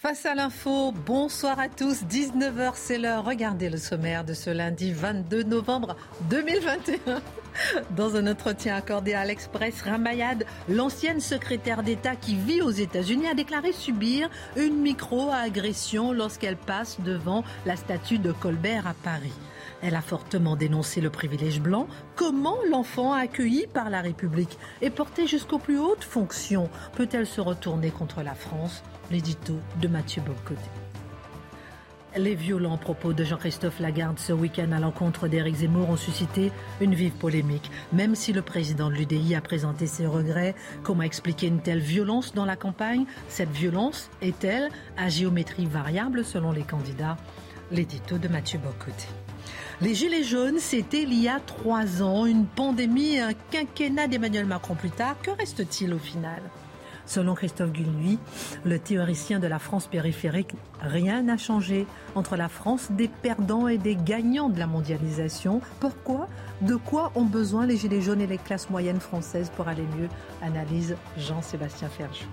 Face à l'info, bonsoir à tous. 19h, c'est l'heure. Regardez le sommaire de ce lundi 22 novembre 2021. Dans un entretien accordé à l'Express, Ramayad, l'ancienne secrétaire d'État qui vit aux États-Unis, a déclaré subir une micro-agression lorsqu'elle passe devant la statue de Colbert à Paris. Elle a fortement dénoncé le privilège blanc. Comment l'enfant accueilli par la République et porté jusqu'aux plus hautes fonctions peut-elle se retourner contre la France? L'édito de Mathieu Bocoté. Les violents propos de Jean-Christophe Lagarde ce week-end à l'encontre d'Éric Zemmour ont suscité une vive polémique. Même si le président de l'UDI a présenté ses regrets, comment expliquer une telle violence dans la campagne? Cette violence est-elle à géométrie variable selon les candidats? L'édito de Mathieu Bocoté. Les Gilets jaunes, c'était il y a trois ans, une pandémie, un quinquennat d'Emmanuel Macron plus tard. Que reste-t-il au final? Selon Christophe Gulnuy, le théoricien de la France périphérique, rien n'a changé entre la France des perdants et des gagnants de la mondialisation. Pourquoi? De quoi ont besoin les Gilets jaunes et les classes moyennes françaises pour aller mieux? Analyse Jean-Sébastien Ferjou.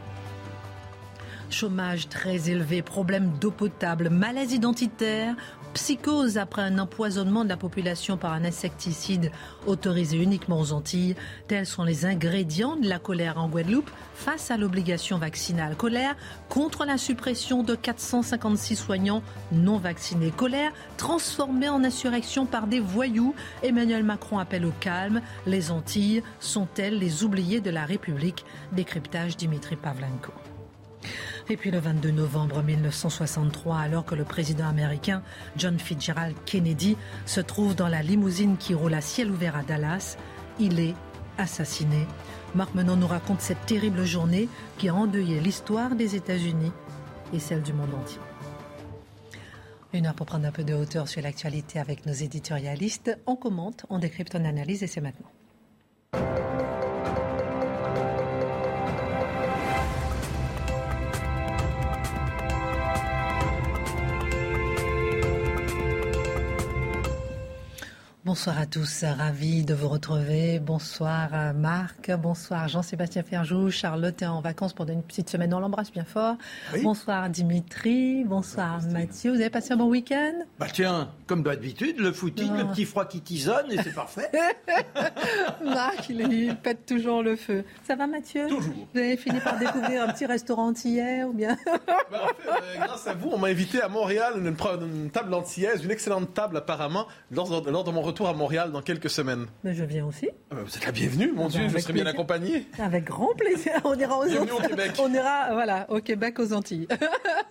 Chômage très élevé, problème d'eau potable, malaise identitaire, psychose après un empoisonnement de la population par un insecticide autorisé uniquement aux Antilles. Tels sont les ingrédients de la colère en Guadeloupe face à l'obligation vaccinale. Colère contre la suppression de 456 soignants non vaccinés. Colère transformée en insurrection par des voyous. Emmanuel Macron appelle au calme. Les Antilles sont-elles les oubliés de la République? Décryptage Dimitri Pavlenko. Et puis le 22 novembre 1963, alors que le président américain John Fitzgerald Kennedy se trouve dans la limousine qui roule à ciel ouvert à Dallas, il est assassiné. Marc Menon nous raconte cette terrible journée qui a endeuillé l'histoire des États-Unis et celle du monde entier. Une heure pour prendre un peu de hauteur sur l'actualité avec nos éditorialistes. On commente, on décrypte, on analyse et c'est maintenant. Bonsoir à tous, ravi de vous retrouver. Bonsoir euh, Marc, bonsoir Jean-Sébastien Ferjou, Charlotte est en vacances pendant une petite semaine, on l'embrasse bien fort. Bonsoir Dimitri, bonsoir Mathieu, vous avez passé un bon week-end? Bah tiens, comme d'habitude, le footing, le petit froid qui tisonne et c'est parfait. Marc, il, pète toujours le feu. Ça va Mathieu? Toujours. Vous avez fini par découvrir un petit restaurant antillais ou bien? Bah, en fait, euh, Grâce à vous, on m'a invité à Montréal, une, une, table antillaise, une excellente table apparemment, lors, lors de mon retour à Montréal dans quelques semaines. Mais je viens aussi. Euh, vous êtes la bienvenue, mon Ah Dieu, bah, je serai bien accompagné. Avec grand plaisir. On ira aux Bienvenue au Québec. On ira, voilà, au Québec, aux Antilles.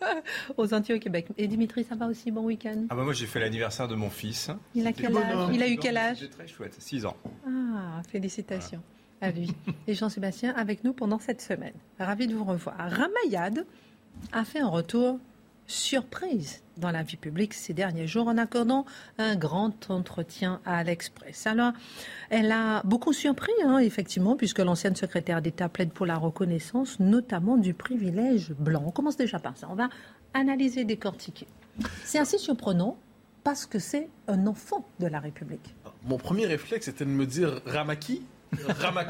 aux Antilles, au Québec. Et Dimitri, ça va aussi, bon week-end? Ah bah moi j'ai fait l'anniversaire de mon fils. Il a quel âge? Il a eu quel âge? C'était très chouette, 6 ans. Ah, félicitations à lui. Et Jean-Sébastien avec nous pendant cette semaine. Ravi de vous revoir. Ramayad a fait un retour surprise dans la vie publique ces derniers jours en accordant un grand entretien à l'Express. Alors, elle a beaucoup surpris, hein, effectivement, puisque l'ancienne secrétaire d'État plaide pour la reconnaissance, notamment du privilège blanc. On commence déjà par ça. On va analyser, décortiquer. C'est assez surprenant parce que c'est un enfant de la République. Mon premier réflexe était de me dire Ramaki Rama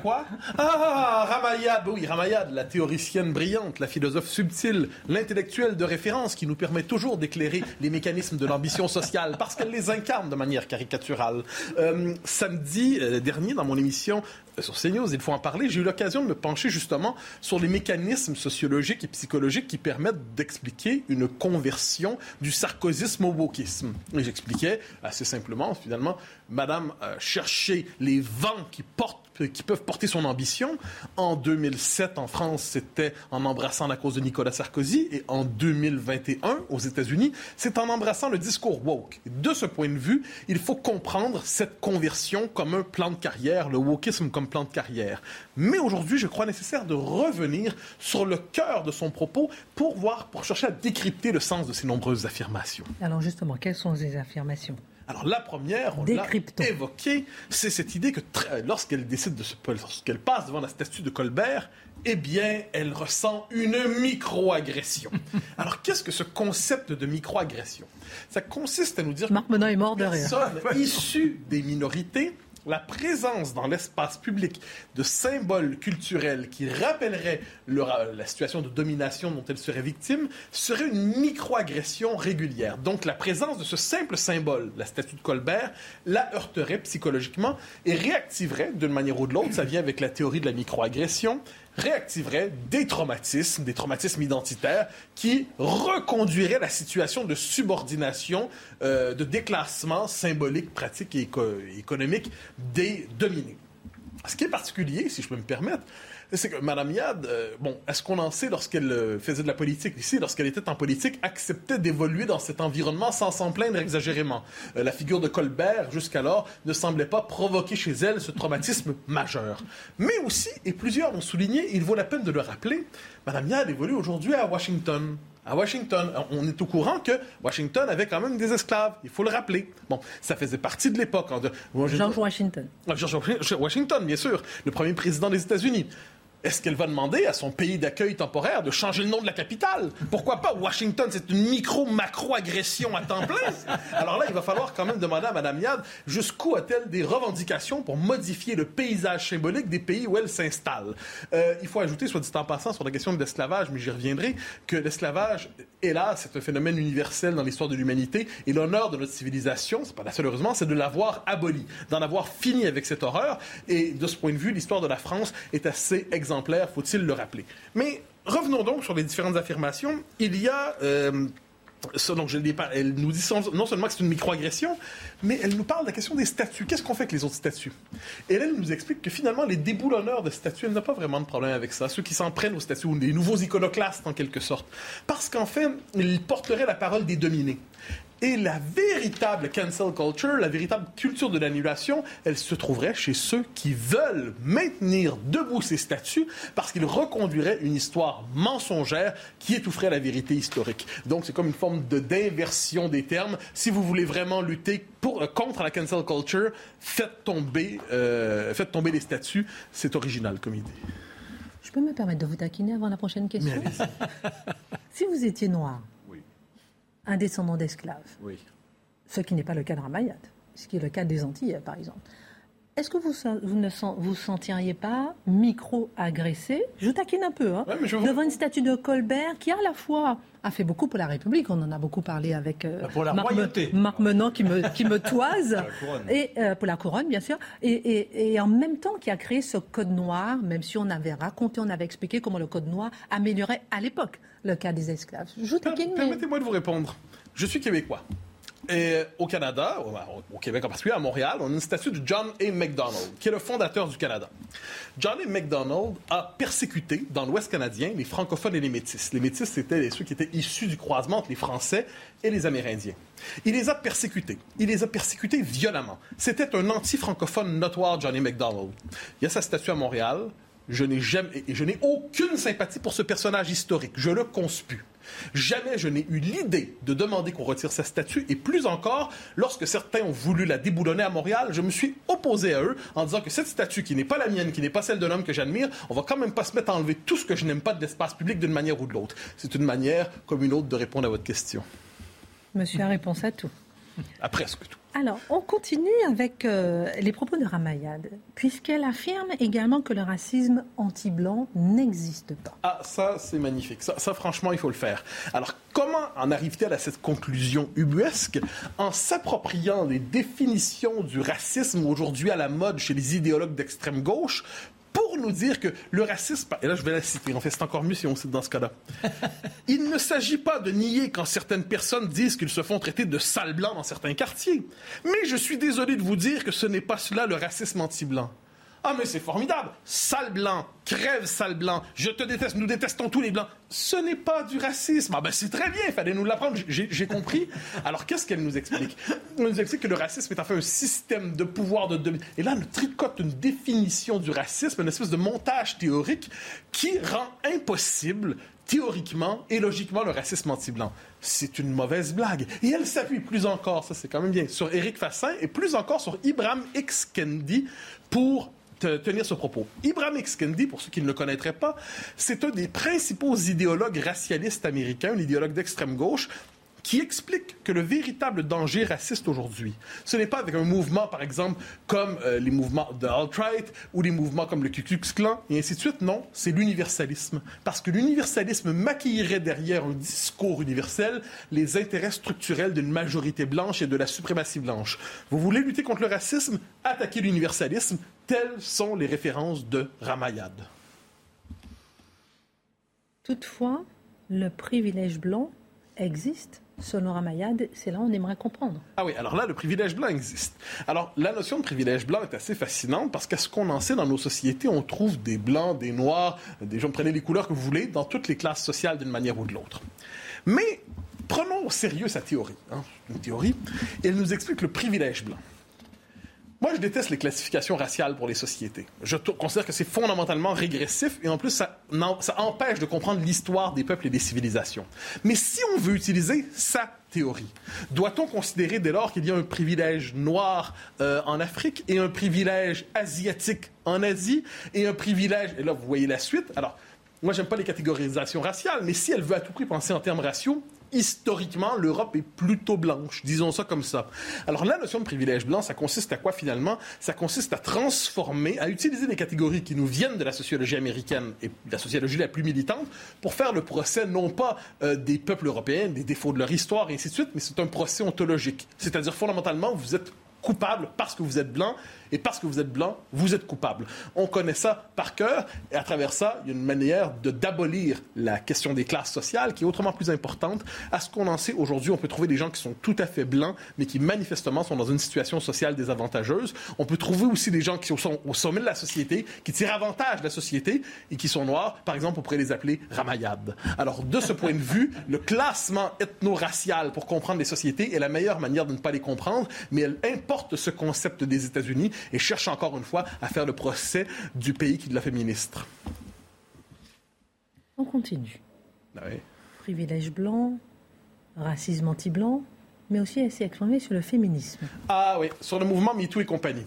Ah, Ramayad, oui, Ramayad, la théoricienne brillante, la philosophe subtile, l'intellectuelle de référence qui nous permet toujours d'éclairer les mécanismes de l'ambition sociale parce qu'elle les incarne de manière caricaturale. Euh, samedi euh, dernier, dans mon émission euh, sur CNews, il faut en parler, j'ai eu l'occasion de me pencher justement sur les mécanismes sociologiques et psychologiques qui permettent d'expliquer une conversion du sarkozysme au wokisme. Et j'expliquais assez simplement, finalement, Madame euh, cherchait les vents qui portent qui peuvent porter son ambition. En 2007, en France, c'était en embrassant la cause de Nicolas Sarkozy. Et en 2021, aux États-Unis, c'est en embrassant le discours woke. De ce point de vue, il faut comprendre cette conversion comme un plan de carrière, le wokisme comme plan de carrière. Mais aujourd'hui, je crois nécessaire de revenir sur le cœur de son propos pour voir, pour chercher à décrypter le sens de ces nombreuses affirmations. Alors justement, quelles sont ces affirmations? Alors la première, on l'a évoquée, c'est cette idée que lorsqu'elle décide de se, lorsqu'elle passe devant la statue de Colbert, eh bien, elle ressent une microagression. Alors qu'est-ce que ce concept de microagression? Ça consiste à nous dire Marc Menon est mort de rire. issues des minorités la présence dans l'espace public de symboles culturels qui rappelleraient la situation de domination dont elle serait victime serait une microagression régulière. Donc la présence de ce simple symbole, la statue de Colbert, la heurterait psychologiquement et réactiverait d'une manière ou de l'autre, ça vient avec la théorie de la microagression, réactiverait des traumatismes, des traumatismes identitaires qui reconduiraient la situation de subordination, euh, de déclassement symbolique, pratique et économique des dominés. Ce qui est particulier, si je peux me permettre, c'est que Mme Yad, euh, bon, est-ce qu'on en sait lorsqu'elle euh, faisait de la politique ici, lorsqu'elle était en politique, acceptait d'évoluer dans cet environnement sans s'en plaindre exagérément? Euh, la figure de Colbert, jusqu'alors, ne semblait pas provoquer chez elle ce traumatisme majeur. Mais aussi, et plusieurs l'ont souligné, il vaut la peine de le rappeler, Mme Yad évolue aujourd'hui à Washington à Washington. On est au courant que Washington avait quand même des esclaves. Il faut le rappeler. Bon, ça faisait partie de l'époque. George Washington. George Washington, bien sûr, le premier président des États-Unis. Est-ce qu'elle va demander à son pays d'accueil temporaire de changer le nom de la capitale? Pourquoi pas? Washington, c'est une micro-macro-agression à temps plein. Alors là, il va falloir quand même demander à Mme Yad jusqu'où a-t-elle des revendications pour modifier le paysage symbolique des pays où elle s'installe? Euh, il faut ajouter, soit dit en passant, sur la question de l'esclavage, mais j'y reviendrai, que l'esclavage, hélas, c'est un phénomène universel dans l'histoire de l'humanité et l'honneur de notre civilisation, c'est pas la seule heureusement, c'est de l'avoir aboli, d'en avoir fini avec cette horreur. Et de ce point de vue, l'histoire de la France est assez exemplaire faut-il le rappeler. Mais revenons donc sur les différentes affirmations. Il y a... Euh, je elle nous dit non seulement que c'est une microagression, mais elle nous parle de la question des statuts. Qu'est-ce qu'on fait avec les autres statuts Et elle nous explique que finalement, les déboulonneurs de statuts, elle n'a pas vraiment de problème avec ça. Ceux qui s'en prennent aux statuts, ou les nouveaux iconoclastes en quelque sorte. Parce qu'en fait, ils porteraient la parole des dominés. Et la véritable cancel culture, la véritable culture de l'annulation, elle se trouverait chez ceux qui veulent maintenir debout ces statuts parce qu'ils reconduiraient une histoire mensongère qui étoufferait la vérité historique. Donc c'est comme une forme de d'inversion des termes. Si vous voulez vraiment lutter pour, euh, contre la cancel culture, faites tomber, euh, faites tomber les statuts. C'est original comme idée. Je peux me permettre de vous taquiner avant la prochaine question? Si vous étiez noir, un descendant d'esclaves. Oui. Ce qui n'est pas le cas de Ramayad, ce qui est le cas des Antilles, par exemple. Est-ce que vous, vous ne vous sentiriez pas micro-agressé? Je taquine un peu, hein, devant une statue de Colbert qui, à la fois, a fait beaucoup pour la République. On en a beaucoup parlé avec euh, pour la Marc, Marc, Menon qui me, qui me toise. et euh, pour la couronne, bien sûr. Et, et, en même temps, qui a créé ce code noir, même si on avait raconté, on avait expliqué comment le code noir améliorait à l'époque le cas des esclaves. Permettez-moi de vous répondre. Je suis québécois. Et au Canada, au Québec en particulier, à Montréal, on a une statue de John A. MacDonald, qui est le fondateur du Canada. John A. MacDonald a persécuté dans l'Ouest canadien les francophones et les métis. Les métis, c'était ceux qui étaient issus du croisement entre les Français et les Amérindiens. Il les a persécutés. Il les a persécutés violemment. C'était un anti-francophone notoire, John A. MacDonald. Il y a sa statue à Montréal. Je n'ai jamais, je n'ai aucune sympathie pour ce personnage historique. Je le conspue. Jamais je n'ai eu l'idée de demander qu'on retire sa statue, et plus encore, lorsque certains ont voulu la déboulonner à Montréal, je me suis opposé à eux en disant que cette statue, qui n'est pas la mienne, qui n'est pas celle d'un homme que j'admire, on va quand même pas se mettre à enlever tout ce que je n'aime pas de l'espace public d'une manière ou de l'autre. C'est une manière comme une autre de répondre à votre question. Monsieur a réponse à tout. À presque tout. Alors, on continue avec euh, les propos de Ramayad, puisqu'elle affirme également que le racisme anti-blanc n'existe pas. Ah, ça, c'est magnifique. Ça, ça, franchement, il faut le faire. Alors, comment en arrive-t-elle à cette conclusion ubuesque En s'appropriant les définitions du racisme aujourd'hui à la mode chez les idéologues d'extrême gauche pour nous dire que le racisme, et là je vais la citer, en fait c'est encore mieux si on cite dans ce cas-là, il ne s'agit pas de nier quand certaines personnes disent qu'ils se font traiter de sales blancs dans certains quartiers, mais je suis désolé de vous dire que ce n'est pas cela le racisme anti-blanc. Ah, mais c'est formidable. Sale blanc, crève sale blanc, je te déteste, nous détestons tous les blancs. Ce n'est pas du racisme. Ah, ben c'est très bien, il fallait nous l'apprendre. J'ai compris. Alors, qu'est-ce qu'elle nous explique? Elle nous explique que le racisme est en fait un système de pouvoir de domination. Et là, elle tricote une définition du racisme, une espèce de montage théorique qui rend impossible théoriquement et logiquement le racisme anti-blanc. C'est une mauvaise blague. Et elle s'appuie plus encore, ça c'est quand même bien, sur Éric Fassin et plus encore sur Ibrahim X. Kendi pour tenir ce propos. Ibrahim X. Kendi, pour ceux qui ne le connaîtraient pas, c'est un des principaux idéologues racialistes américains, un idéologue d'extrême gauche, qui explique que le véritable danger raciste aujourd'hui, ce n'est pas avec un mouvement, par exemple, comme euh, les mouvements de alt-right ou les mouvements comme le Ku Klux Klan, et ainsi de suite. Non, c'est l'universalisme. Parce que l'universalisme maquillerait derrière un discours universel les intérêts structurels d'une majorité blanche et de la suprématie blanche. Vous voulez lutter contre le racisme? Attaquez l'universalisme. Telles sont les références de Ramayad. Toutefois, le privilège blanc existe. Selon Ramayad, c'est là où on aimerait comprendre. Ah oui, alors là, le privilège blanc existe. Alors, la notion de privilège blanc est assez fascinante parce qu'à ce qu'on en sait dans nos sociétés, on trouve des blancs, des noirs, des gens, prenez les couleurs que vous voulez, dans toutes les classes sociales d'une manière ou de l'autre. Mais prenons au sérieux sa théorie. hein, une théorie. Elle nous explique le privilège blanc. Moi, je déteste les classifications raciales pour les sociétés. Je considère que c'est fondamentalement régressif et en plus, ça empêche de comprendre l'histoire des peuples et des civilisations. Mais si on veut utiliser sa théorie, doit-on considérer dès lors qu'il y a un privilège noir euh, en Afrique et un privilège asiatique en Asie et un privilège... Et là, vous voyez la suite. Alors, moi, j'aime pas les catégorisations raciales, mais si elle veut à tout prix penser en termes raciaux, historiquement, l'Europe est plutôt blanche, disons ça comme ça. Alors la notion de privilège blanc, ça consiste à quoi finalement? Ça consiste à transformer, à utiliser des catégories qui nous viennent de la sociologie américaine et de la sociologie la plus militante pour faire le procès non pas euh, des peuples européens, des défauts de leur histoire et ainsi de suite, mais c'est un procès ontologique. C'est-à-dire fondamentalement, vous êtes coupable parce que vous êtes blanc et parce que vous êtes blanc, vous êtes coupable. On connaît ça par cœur et à travers ça, il y a une manière d'abolir la question des classes sociales qui est autrement plus importante. À ce qu'on en sait aujourd'hui, on peut trouver des gens qui sont tout à fait blancs mais qui manifestement sont dans une situation sociale désavantageuse. On peut trouver aussi des gens qui sont au sommet de la société, qui tirent avantage de la société et qui sont noirs. Par exemple, on pourrait les appeler ramayades. Alors de ce point de vue, le classement ethno-racial pour comprendre les sociétés est la meilleure manière de ne pas les comprendre, mais elle importe ce concept des États-Unis et cherche encore une fois à faire le procès du pays qui l'a fait ministre. On continue. Ah oui. Privilège blanc, racisme anti-blanc, mais aussi elle s'est exprimée sur le féminisme. Ah oui, sur le mouvement MeToo et compagnie.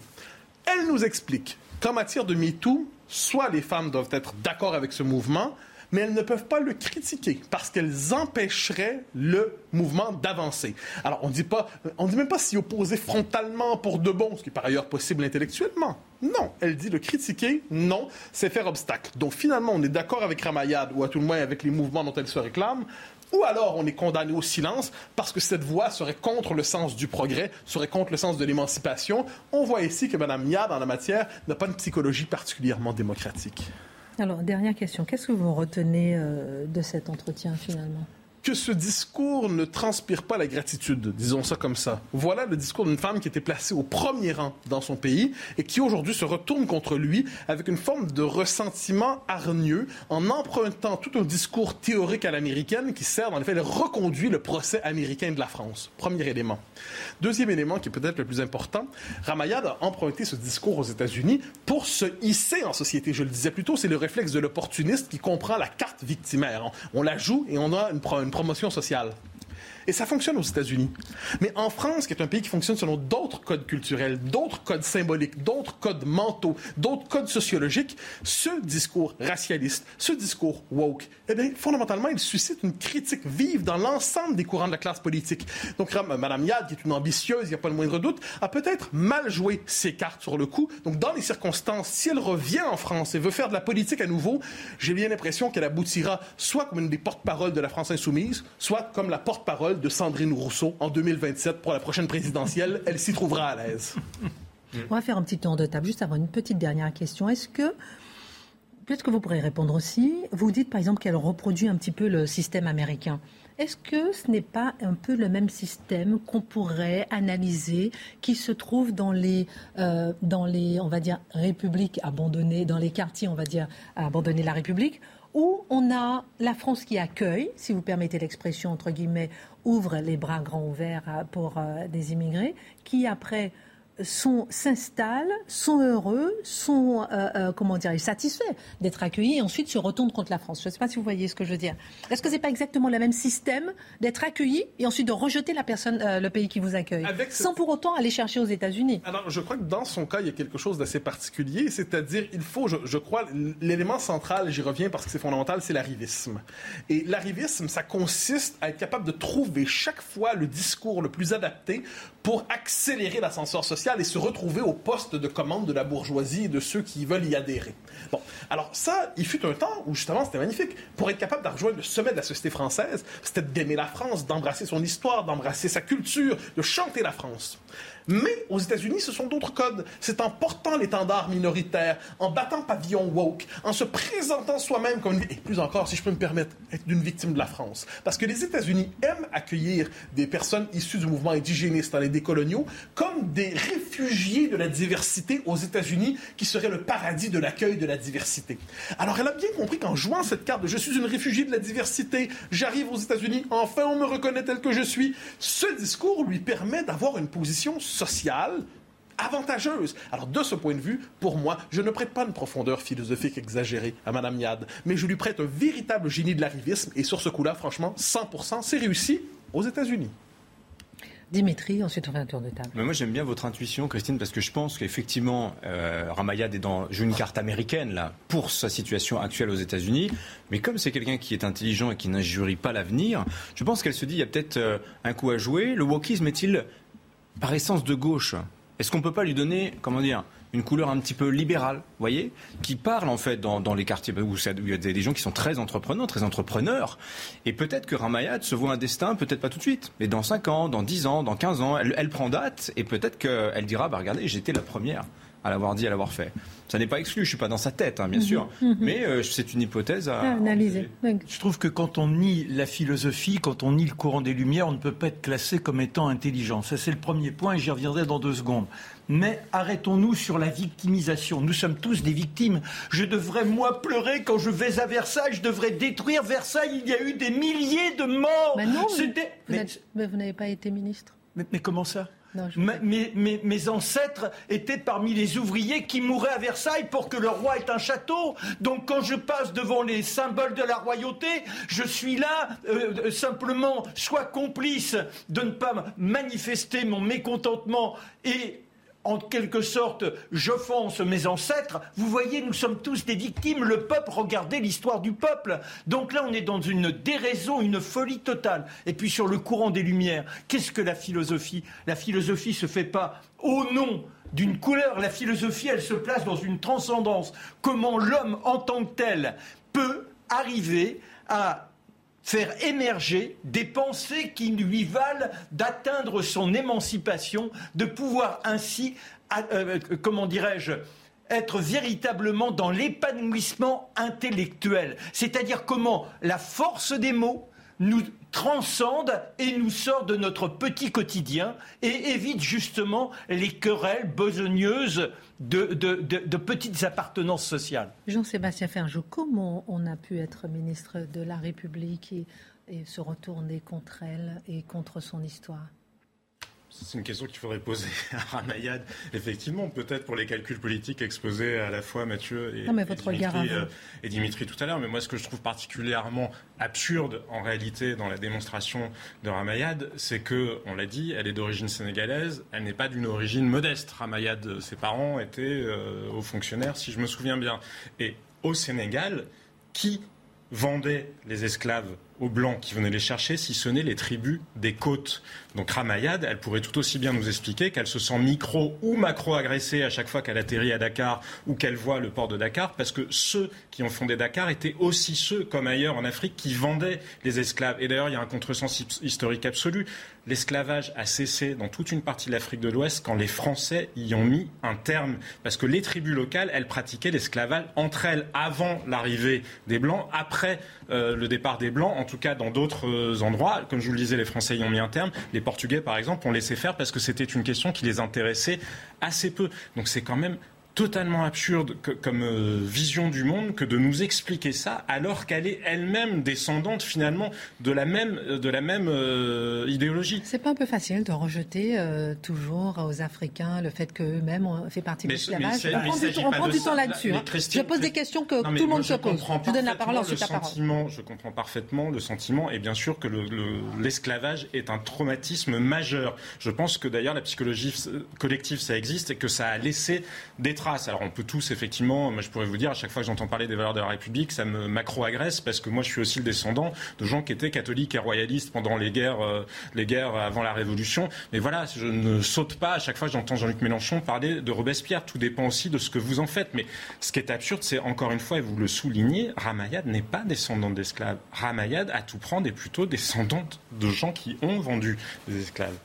Elle nous explique qu'en matière de MeToo, soit les femmes doivent être d'accord avec ce mouvement, mais elles ne peuvent pas le critiquer parce qu'elles empêcheraient le mouvement d'avancer. Alors, on dit pas, on dit même pas s'y opposer frontalement pour de bon, ce qui est par ailleurs possible intellectuellement. Non, elle dit le critiquer, non, c'est faire obstacle. Donc finalement, on est d'accord avec Ramayad, ou à tout le moins avec les mouvements dont elle se réclame, ou alors on est condamné au silence parce que cette voie serait contre le sens du progrès, serait contre le sens de l'émancipation. On voit ici que Mme Yad, en la matière, n'a pas une psychologie particulièrement démocratique. Alors, dernière question. Qu'est-ce que vous retenez euh, de cet entretien finalement? Que ce discours ne transpire pas la gratitude, disons ça comme ça. Voilà le discours d'une femme qui était placée au premier rang dans son pays et qui aujourd'hui se retourne contre lui avec une forme de ressentiment hargneux en empruntant tout un discours théorique à l'américaine qui sert le fait de reconduire le procès américain de la France. Premier élément. Deuxième élément qui est peut-être le plus important, Ramayad a emprunté ce discours aux États-Unis pour se hisser en société. Je le disais plus tôt, c'est le réflexe de l'opportuniste qui comprend la carte victimaire. On la joue et on a une, une promotion sociale. Et ça fonctionne aux États-Unis. Mais en France, qui est un pays qui fonctionne selon d'autres codes culturels, d'autres codes symboliques, d'autres codes mentaux, d'autres codes sociologiques, ce discours racialiste, ce discours woke, eh bien, fondamentalement, il suscite une critique vive dans l'ensemble des courants de la classe politique. Donc, Madame Yad, qui est une ambitieuse, il n'y a pas le moindre doute, a peut-être mal joué ses cartes sur le coup. Donc, dans les circonstances, si elle revient en France et veut faire de la politique à nouveau, j'ai bien l'impression qu'elle aboutira soit comme une des porte-paroles de la France insoumise, soit comme la porte-parole de Sandrine Rousseau en 2027 pour la prochaine présidentielle. Elle s'y trouvera à l'aise. On va faire un petit tour de table juste avant une petite dernière question. Est-ce que, peut-être que vous pourrez répondre aussi, vous dites par exemple qu'elle reproduit un petit peu le système américain. Est-ce que ce n'est pas un peu le même système qu'on pourrait analyser, qui se trouve dans les, euh, dans les, on va dire, républiques abandonnées, dans les quartiers, on va dire, abandonnés la République, où on a la France qui accueille, si vous permettez l'expression entre guillemets, ouvre les bras grands ouverts pour euh, des immigrés, qui après s'installent, sont heureux, sont, euh, euh, comment dire, satisfaits d'être accueillis et ensuite se retournent contre la France. Je ne sais pas si vous voyez ce que je veux dire. Est-ce que ce n'est pas exactement le même système d'être accueilli et ensuite de rejeter la personne, euh, le pays qui vous accueille, sans pour autant aller chercher aux États-Unis? Alors, je crois que dans son cas, il y a quelque chose d'assez particulier, c'est-à-dire, il faut, je, je crois, l'élément central, j'y reviens parce que c'est fondamental, c'est l'arrivisme. Et l'arrivisme, ça consiste à être capable de trouver chaque fois le discours le plus adapté pour accélérer l'ascenseur social et se retrouver au poste de commande de la bourgeoisie et de ceux qui veulent y adhérer. Bon, alors ça, il fut un temps où justement c'était magnifique. Pour être capable de rejoindre le sommet de la société française, c'était d'aimer la France, d'embrasser son histoire, d'embrasser sa culture, de chanter la France. Mais aux États-Unis, ce sont d'autres codes. C'est en portant l'étendard minoritaire, en battant pavillon woke, en se présentant soi-même comme, et plus encore, si je peux me permettre, être d'une victime de la France. Parce que les États-Unis aiment accueillir des personnes issues du mouvement indigéniste dans les décoloniaux comme des réfugiés de la diversité aux États-Unis qui seraient le paradis de l'accueil de la diversité. Alors elle a bien compris qu'en jouant cette carte de je suis une réfugiée de la diversité, j'arrive aux États-Unis, enfin on me reconnaît tel que je suis, ce discours lui permet d'avoir une position sociale avantageuse. Alors, de ce point de vue, pour moi, je ne prête pas une profondeur philosophique exagérée à Madame Yad, mais je lui prête un véritable génie de l'arrivisme, et sur ce coup-là, franchement, 100%, c'est réussi aux États-Unis. Dimitri, ensuite on fait un tour de table. Mais moi j'aime bien votre intuition, Christine, parce que je pense qu'effectivement, euh, Ramayad est dans une carte américaine là pour sa situation actuelle aux États-Unis. Mais comme c'est quelqu'un qui est intelligent et qui n'injurie pas l'avenir, je pense qu'elle se dit il y a peut-être euh, un coup à jouer. Le wokisme est-il par essence de gauche Est-ce qu'on ne peut pas lui donner, comment dire, une couleur un petit peu libérale, voyez, qui parle en fait dans, les quartiers où, il y a des gens qui sont très entrepreneurs, très entrepreneurs. Et peut-être que Ramayad se voit un destin, peut-être pas tout de suite, mais dans 5 ans, dans 10 ans, dans 15 ans, elle, prend date et peut-être qu'elle dira, bah regardez, j'étais la première à l'avoir dit, à l'avoir fait. Ça n'est pas exclu, je suis pas dans sa tête, hein, bien mhm. sûr, mhm. mais euh, c'est une hypothèse à, analyser. Je trouve que quand on nie la philosophie, quand on nie le courant des Lumières, on ne peut pas être classé comme étant intelligent. Ça, c'est le premier point, et j'y reviendrai dans deux secondes. Mais arrêtons-nous sur la victimisation. Nous sommes tous des victimes. Je devrais, moi, pleurer quand je vais à Versailles. Je devrais détruire Versailles. Il y a eu des milliers de morts. Mais non, mais, vous n'avez pas été ministre. mais comment ça? Mes, ancêtres étaient parmi les ouvriers qui mouraient à Versailles pour que le roi ait un château. Donc quand je passe devant les symboles de la royauté, je suis là euh, simplement soit complice de ne pas manifester mon mécontentement et en quelque sorte, j'offense mes ancêtres. Vous voyez, nous sommes tous des victimes. Le peuple, regardez l'histoire du peuple. Donc là, on est dans une déraison, une folie totale. Et puis sur le courant des Lumières, qu'est-ce que la philosophie? La philosophie se fait pas au nom d'une couleur. La philosophie, elle se place dans une transcendance. Comment l'homme, en tant que tel, peut arriver à faire émerger des pensées qui lui valent d'atteindre son émancipation, de pouvoir ainsi, euh, euh, comment dirais-je, être véritablement dans l'épanouissement intellectuel. C'est-à-dire comment la force des mots nous transcende et nous sort de notre petit quotidien et évite justement les querelles besogneuses de, petites appartenances sociales. Jean-Sébastien Ferjou, comment on a pu être ministre de la République et se retourner contre elle et contre son histoire? C'est une question qu'il faudrait poser à Ramayad. Effectivement, peut-être pour les calculs politiques exposés à la fois Mathieu et, Dimitri, euh, et Dimitri, tout à l'heure. Mais moi, ce que je trouve particulièrement absurde en réalité dans la démonstration de Ramayad, c'est que, on l'a dit, elle est d'origine sénégalaise, elle n'est pas d'une origine modeste. Ramayad, ses parents étaient euh, hauts fonctionnaires, si je me souviens bien. Et au Sénégal, qui vendait les esclaves aux Blancs qui venaient les chercher, si ce n'est les tribus des côtes. Donc Ramayad, elle pourrait tout aussi bien nous expliquer qu'elle se sent micro ou macro agressée à chaque fois qu'elle atterrit à Dakar ou qu'elle voit le port de Dakar, parce que ceux qui ont fondé Dakar étaient aussi ceux, comme ailleurs en Afrique, qui vendaient les esclaves. Et d'ailleurs, il y a un contresens historique absolu. L'esclavage a cessé dans toute une partie de l'Afrique de l'Ouest quand les Français y ont mis un terme. Parce que les tribus locales, elles pratiquaient l'esclavage entre elles avant l'arrivée des Blancs, après euh, le départ des Blancs, tout cas dans d'autres endroits. Comme je vous le disais, les Français y ont mis un terme. Les Portugais, par exemple, ont laissé faire parce que c'était une question qui les intéressait assez peu. Donc c'est quand même totalement absurde comme euh, vision du monde que de nous expliquer ça alors qu'elle est elle-même descendante finalement de la même, euh, de la même euh, idéologie. C'est pas un peu facile de rejeter toujours aux Africains le fait qu'eux-mêmes ont fait partie de l'esclavage? On prend du, temps là-dessus. Hein. Je pose des questions que tout le monde se pose. Je donne la parole ensuite la parole. Je comprends parfaitement le sentiment et bien sûr que l'esclavage le, est un traumatisme majeur. Je pense que d'ailleurs la psychologie collective ça existe et que ça a laissé des traces alors on peut tous, effectivement, moi je pourrais vous dire, à chaque fois que j'entends parler des valeurs de la République, ça me macro-agresse parce que moi je suis aussi le descendant de gens qui étaient catholiques et royalistes pendant les guerres, euh, les guerres avant la Révolution. Mais voilà, je ne saute pas à chaque fois que j'entends Jean-Luc Mélenchon parler de Robespierre. Tout dépend aussi de ce que vous en faites. Mais ce qui est absurde, c'est encore une fois, et vous le soulignez, Ramayad n'est pas descendante d'esclaves. Ramayad, à tout prendre, est plutôt descendante de gens qui ont vendu des esclaves.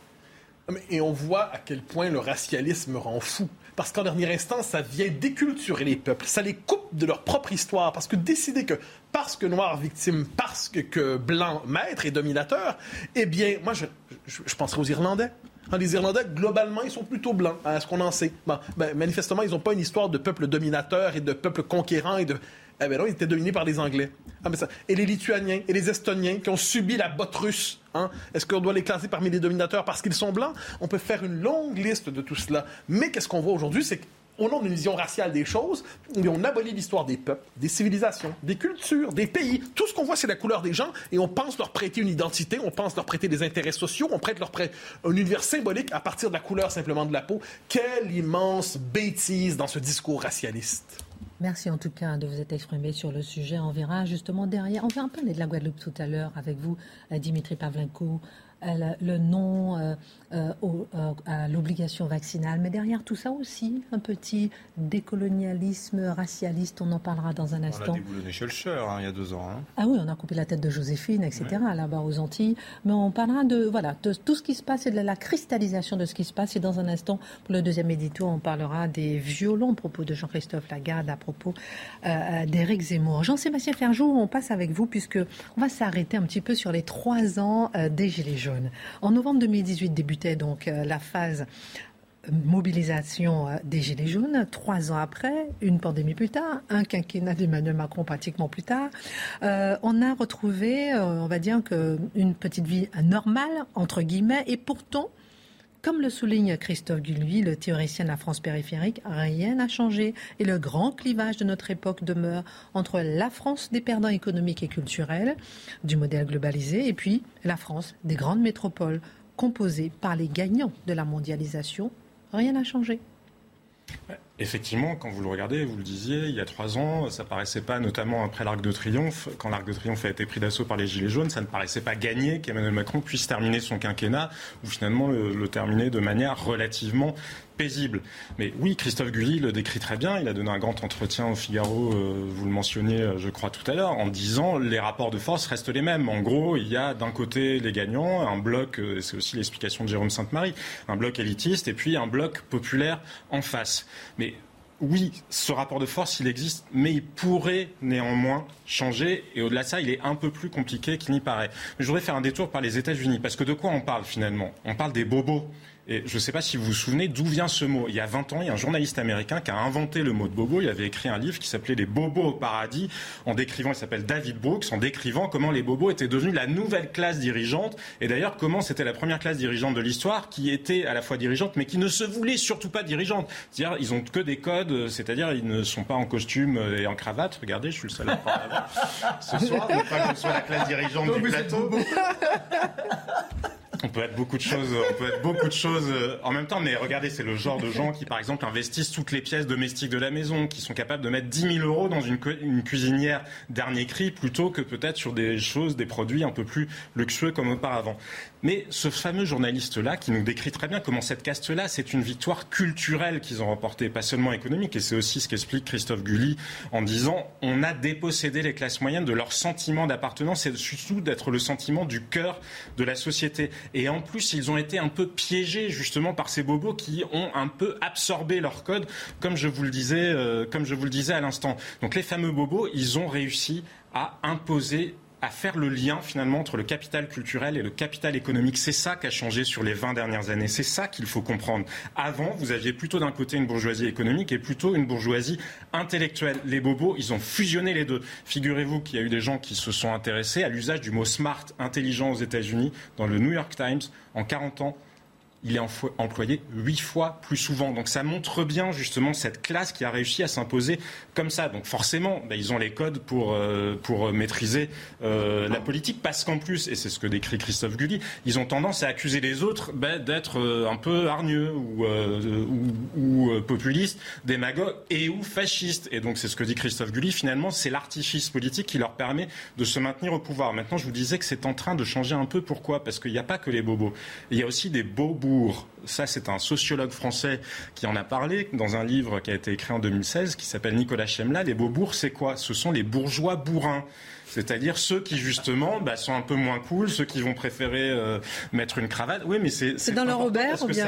Et on voit à quel point le racialisme rend fou parce qu'en dernière instance, ça vient déculturer les peuples, ça les coupe de leur propre histoire, parce que décider que parce que noir victime, parce que, blanc maître et dominateur, eh bien, moi, je, je, penserais aux Irlandais. Hein, les Irlandais, globalement, ils sont plutôt blancs, à ce qu'on en sait. ben, manifestement, ils n'ont pas une histoire de peuple dominateur et de peuple conquérant et de, eh bien non, ils étaient dominés par les Anglais. Ah. Et les Lituaniens et les Estoniens qui ont subi la botte russe. Hein? Est-ce qu'on doit les classer parmi les dominateurs parce qu'ils sont blancs? On peut faire une longue liste de tout cela. Mais qu'est-ce qu'on voit aujourd'hui C'est qu'au nom d'une vision raciale des choses, on abolit l'histoire des peuples, des civilisations, des cultures, des pays. Tout ce qu'on voit, c'est la couleur des gens et on pense leur prêter une identité, on pense leur prêter des intérêts sociaux, on prête leur prêt un univers symbolique à partir de la couleur simplement de la peau. Quelle immense bêtise dans ce discours racialiste. Merci en tout cas de vous être exprimé sur le sujet. On verra justement derrière. On va parler de la Guadeloupe tout à l'heure avec vous, euh, Dimitri Pavlenko, le non euh, euh, euh, à l'obligation vaccinale. Mais derrière tout ça aussi, un petit décolonialisme racialiste, on en parlera dans un instant. On a déboulonné Schulcher hein, il y a deux ans. Hein. Ah oui, on a coupé la tête de Joséphine, etc., là-bas aux Antilles. Mais on parlera de, voilà, de tout ce qui se passe et de la cristallisation de ce qui se passe. Et dans un instant, pour le deuxième édito, on parlera des violents propos de Jean-Christophe Lagarde à propos d'Éric Zemmour. Jean-Sébastien Ferjou, on passe avec vous puisque on va s'arrêter un petit peu sur les trois ans des Gilets jaunes. En novembre 2018 débutait donc euh, la phase euh, mobilisation euh, des Gilets jaunes. Trois ans après, une pandémie plus tard, un quinquennat d'Emmanuel Macron pratiquement plus tard, on a retrouvé, on va dire, une petite vie normale, entre guillemets, et pourtant, comme le souligne Christophe Gulvy, le théoricien de la France périphérique, rien n'a changé et le grand clivage de notre époque demeure entre la France des perdants économiques et culturels du modèle globalisé et puis la France des grandes métropoles composées par les gagnants de la mondialisation. Rien n'a changé. Effectivement, quand vous le regardez, vous le disiez, il y a trois ans, ça paraissait pas, notamment après l'Arc de Triomphe, quand l'Arc de Triomphe a été pris d'assaut par les Gilets jaunes, ça ne paraissait pas gagné qu'Emmanuel Macron puisse terminer son quinquennat, ou finalement le, terminer de manière relativement paisible. Mais oui, Christophe Gulli le décrit très bien. Il a donné un grand entretien au Figaro, euh, vous le mentionniez, euh, je crois, tout à l'heure, en disant les rapports de force restent les mêmes. En gros, il y a d'un côté les gagnants, un bloc, euh, c'est aussi l'explication de Jérôme Sainte-Marie, un bloc élitiste, et puis un bloc populaire en face. Mais oui, ce rapport de force, il existe, mais il pourrait néanmoins changer. Et au-delà de ça, il est un peu plus compliqué qu'il n'y paraît. Je voudrais faire un détour par les États-Unis, parce que de quoi on parle finalement? On parle des bobos et je ne sais pas si vous vous souvenez d'où vient ce mot. Il y a 20 ans, il y a un journaliste américain qui a inventé le mot de bobo. Il avait écrit un livre qui s'appelait Les bobos au paradis, en décrivant, il s'appelle David Brooks, en décrivant comment les bobos étaient devenus la nouvelle classe dirigeante. Et d'ailleurs, comment c'était la première classe dirigeante de l'histoire qui était à la fois dirigeante, mais qui ne se voulait surtout pas dirigeante. C'est-à-dire, ils ont que des codes, c'est-à-dire, ils ne sont pas en costume et en cravate. Regardez, je suis le seul à ce soir. pas que ce soit la classe dirigeante du plateau. On peut être beaucoup de choses, on peut être beaucoup de choses euh, en même temps, mais regardez, c'est le genre de gens qui, par exemple, investissent toutes les pièces domestiques de la maison, qui sont capables de mettre 10 000 euros dans une, une cuisinière dernier cri, plutôt que peut-être sur des choses, des produits un peu plus luxueux comme auparavant. Mais ce fameux journaliste-là, qui nous décrit très bien comment cette caste-là, c'est une victoire culturelle qu'ils ont remportée, pas seulement économique. Et c'est aussi ce qu'explique Christophe Gulli en disant on a dépossédé les classes moyennes de leur sentiment d'appartenance et surtout d'être le sentiment du cœur de la société. Et en plus, ils ont été un peu piégés justement par ces bobos qui ont un peu absorbé leur code, comme je vous le disais, euh, comme je vous le disais à l'instant. Donc les fameux bobos, ils ont réussi à imposer à faire le lien finalement entre le capital culturel et le capital économique. C'est ça qui a changé sur les 20 dernières années. C'est ça qu'il faut comprendre. Avant, vous aviez plutôt d'un côté une bourgeoisie économique et plutôt une bourgeoisie intellectuelle. Les bobos, ils ont fusionné les deux. Figurez-vous qu'il y a eu des gens qui se sont intéressés à l'usage du mot smart, intelligent aux États-Unis, dans le New York Times en 40 ans il est employé huit fois plus souvent. Donc ça montre bien justement cette classe qui a réussi à s'imposer comme ça. Donc forcément, bah, ils ont les codes pour, euh, pour maîtriser euh, la politique, parce qu'en plus, et c'est ce que décrit Christophe Gulli, ils ont tendance à accuser les autres bah, d'être euh, un peu hargneux ou, populistes, démagogues et ou fascistes. Et donc c'est ce que dit Christophe Gulli, finalement, c'est l'artifice politique qui leur permet de se maintenir au pouvoir. Maintenant, je vous disais que c'est en train de changer un peu. Pourquoi? Parce qu'il n'y a pas que les bobos. Il y a aussi des beaux ça, c'est un sociologue français qui en a parlé dans un livre qui a été écrit en 2016 qui s'appelle Nicolas Chemla. Les beaux-bourgs, c'est quoi? Ce sont les bourgeois bourrins. C'est-à-dire ceux qui justement bah, sont un peu moins cool, ceux qui vont préférer euh, mettre une cravate. Oui, mais c'est c'est dans leur Robert ou bien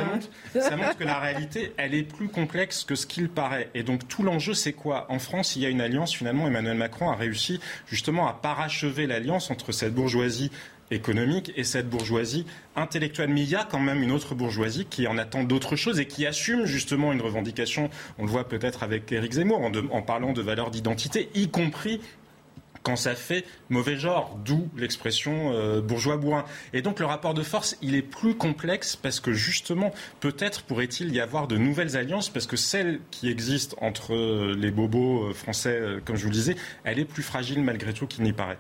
ça montre, que la réalité, elle est plus complexe que ce qu'il paraît. Et donc tout l'enjeu, c'est quoi? En France, il y a une alliance. Finalement, Emmanuel Macron a réussi justement à parachever l'alliance entre cette bourgeoisie économique et cette bourgeoisie intellectuelle. Mais il y a quand même une autre bourgeoisie qui en attend d'autres choses et qui assume justement une revendication, on le voit peut-être avec Éric Zemmour, en, parlant de valeurs d'identité, y compris quand ça fait mauvais genre, d'où l'expression euh, bourgeois-bourrin. Et donc le rapport de force, il est plus complexe parce que justement, peut-être pourrait-il y avoir de nouvelles alliances parce que celle qui existe entre euh, les bobos euh, français, comme je vous le disais, elle est plus fragile malgré tout qu'il n'y paraît.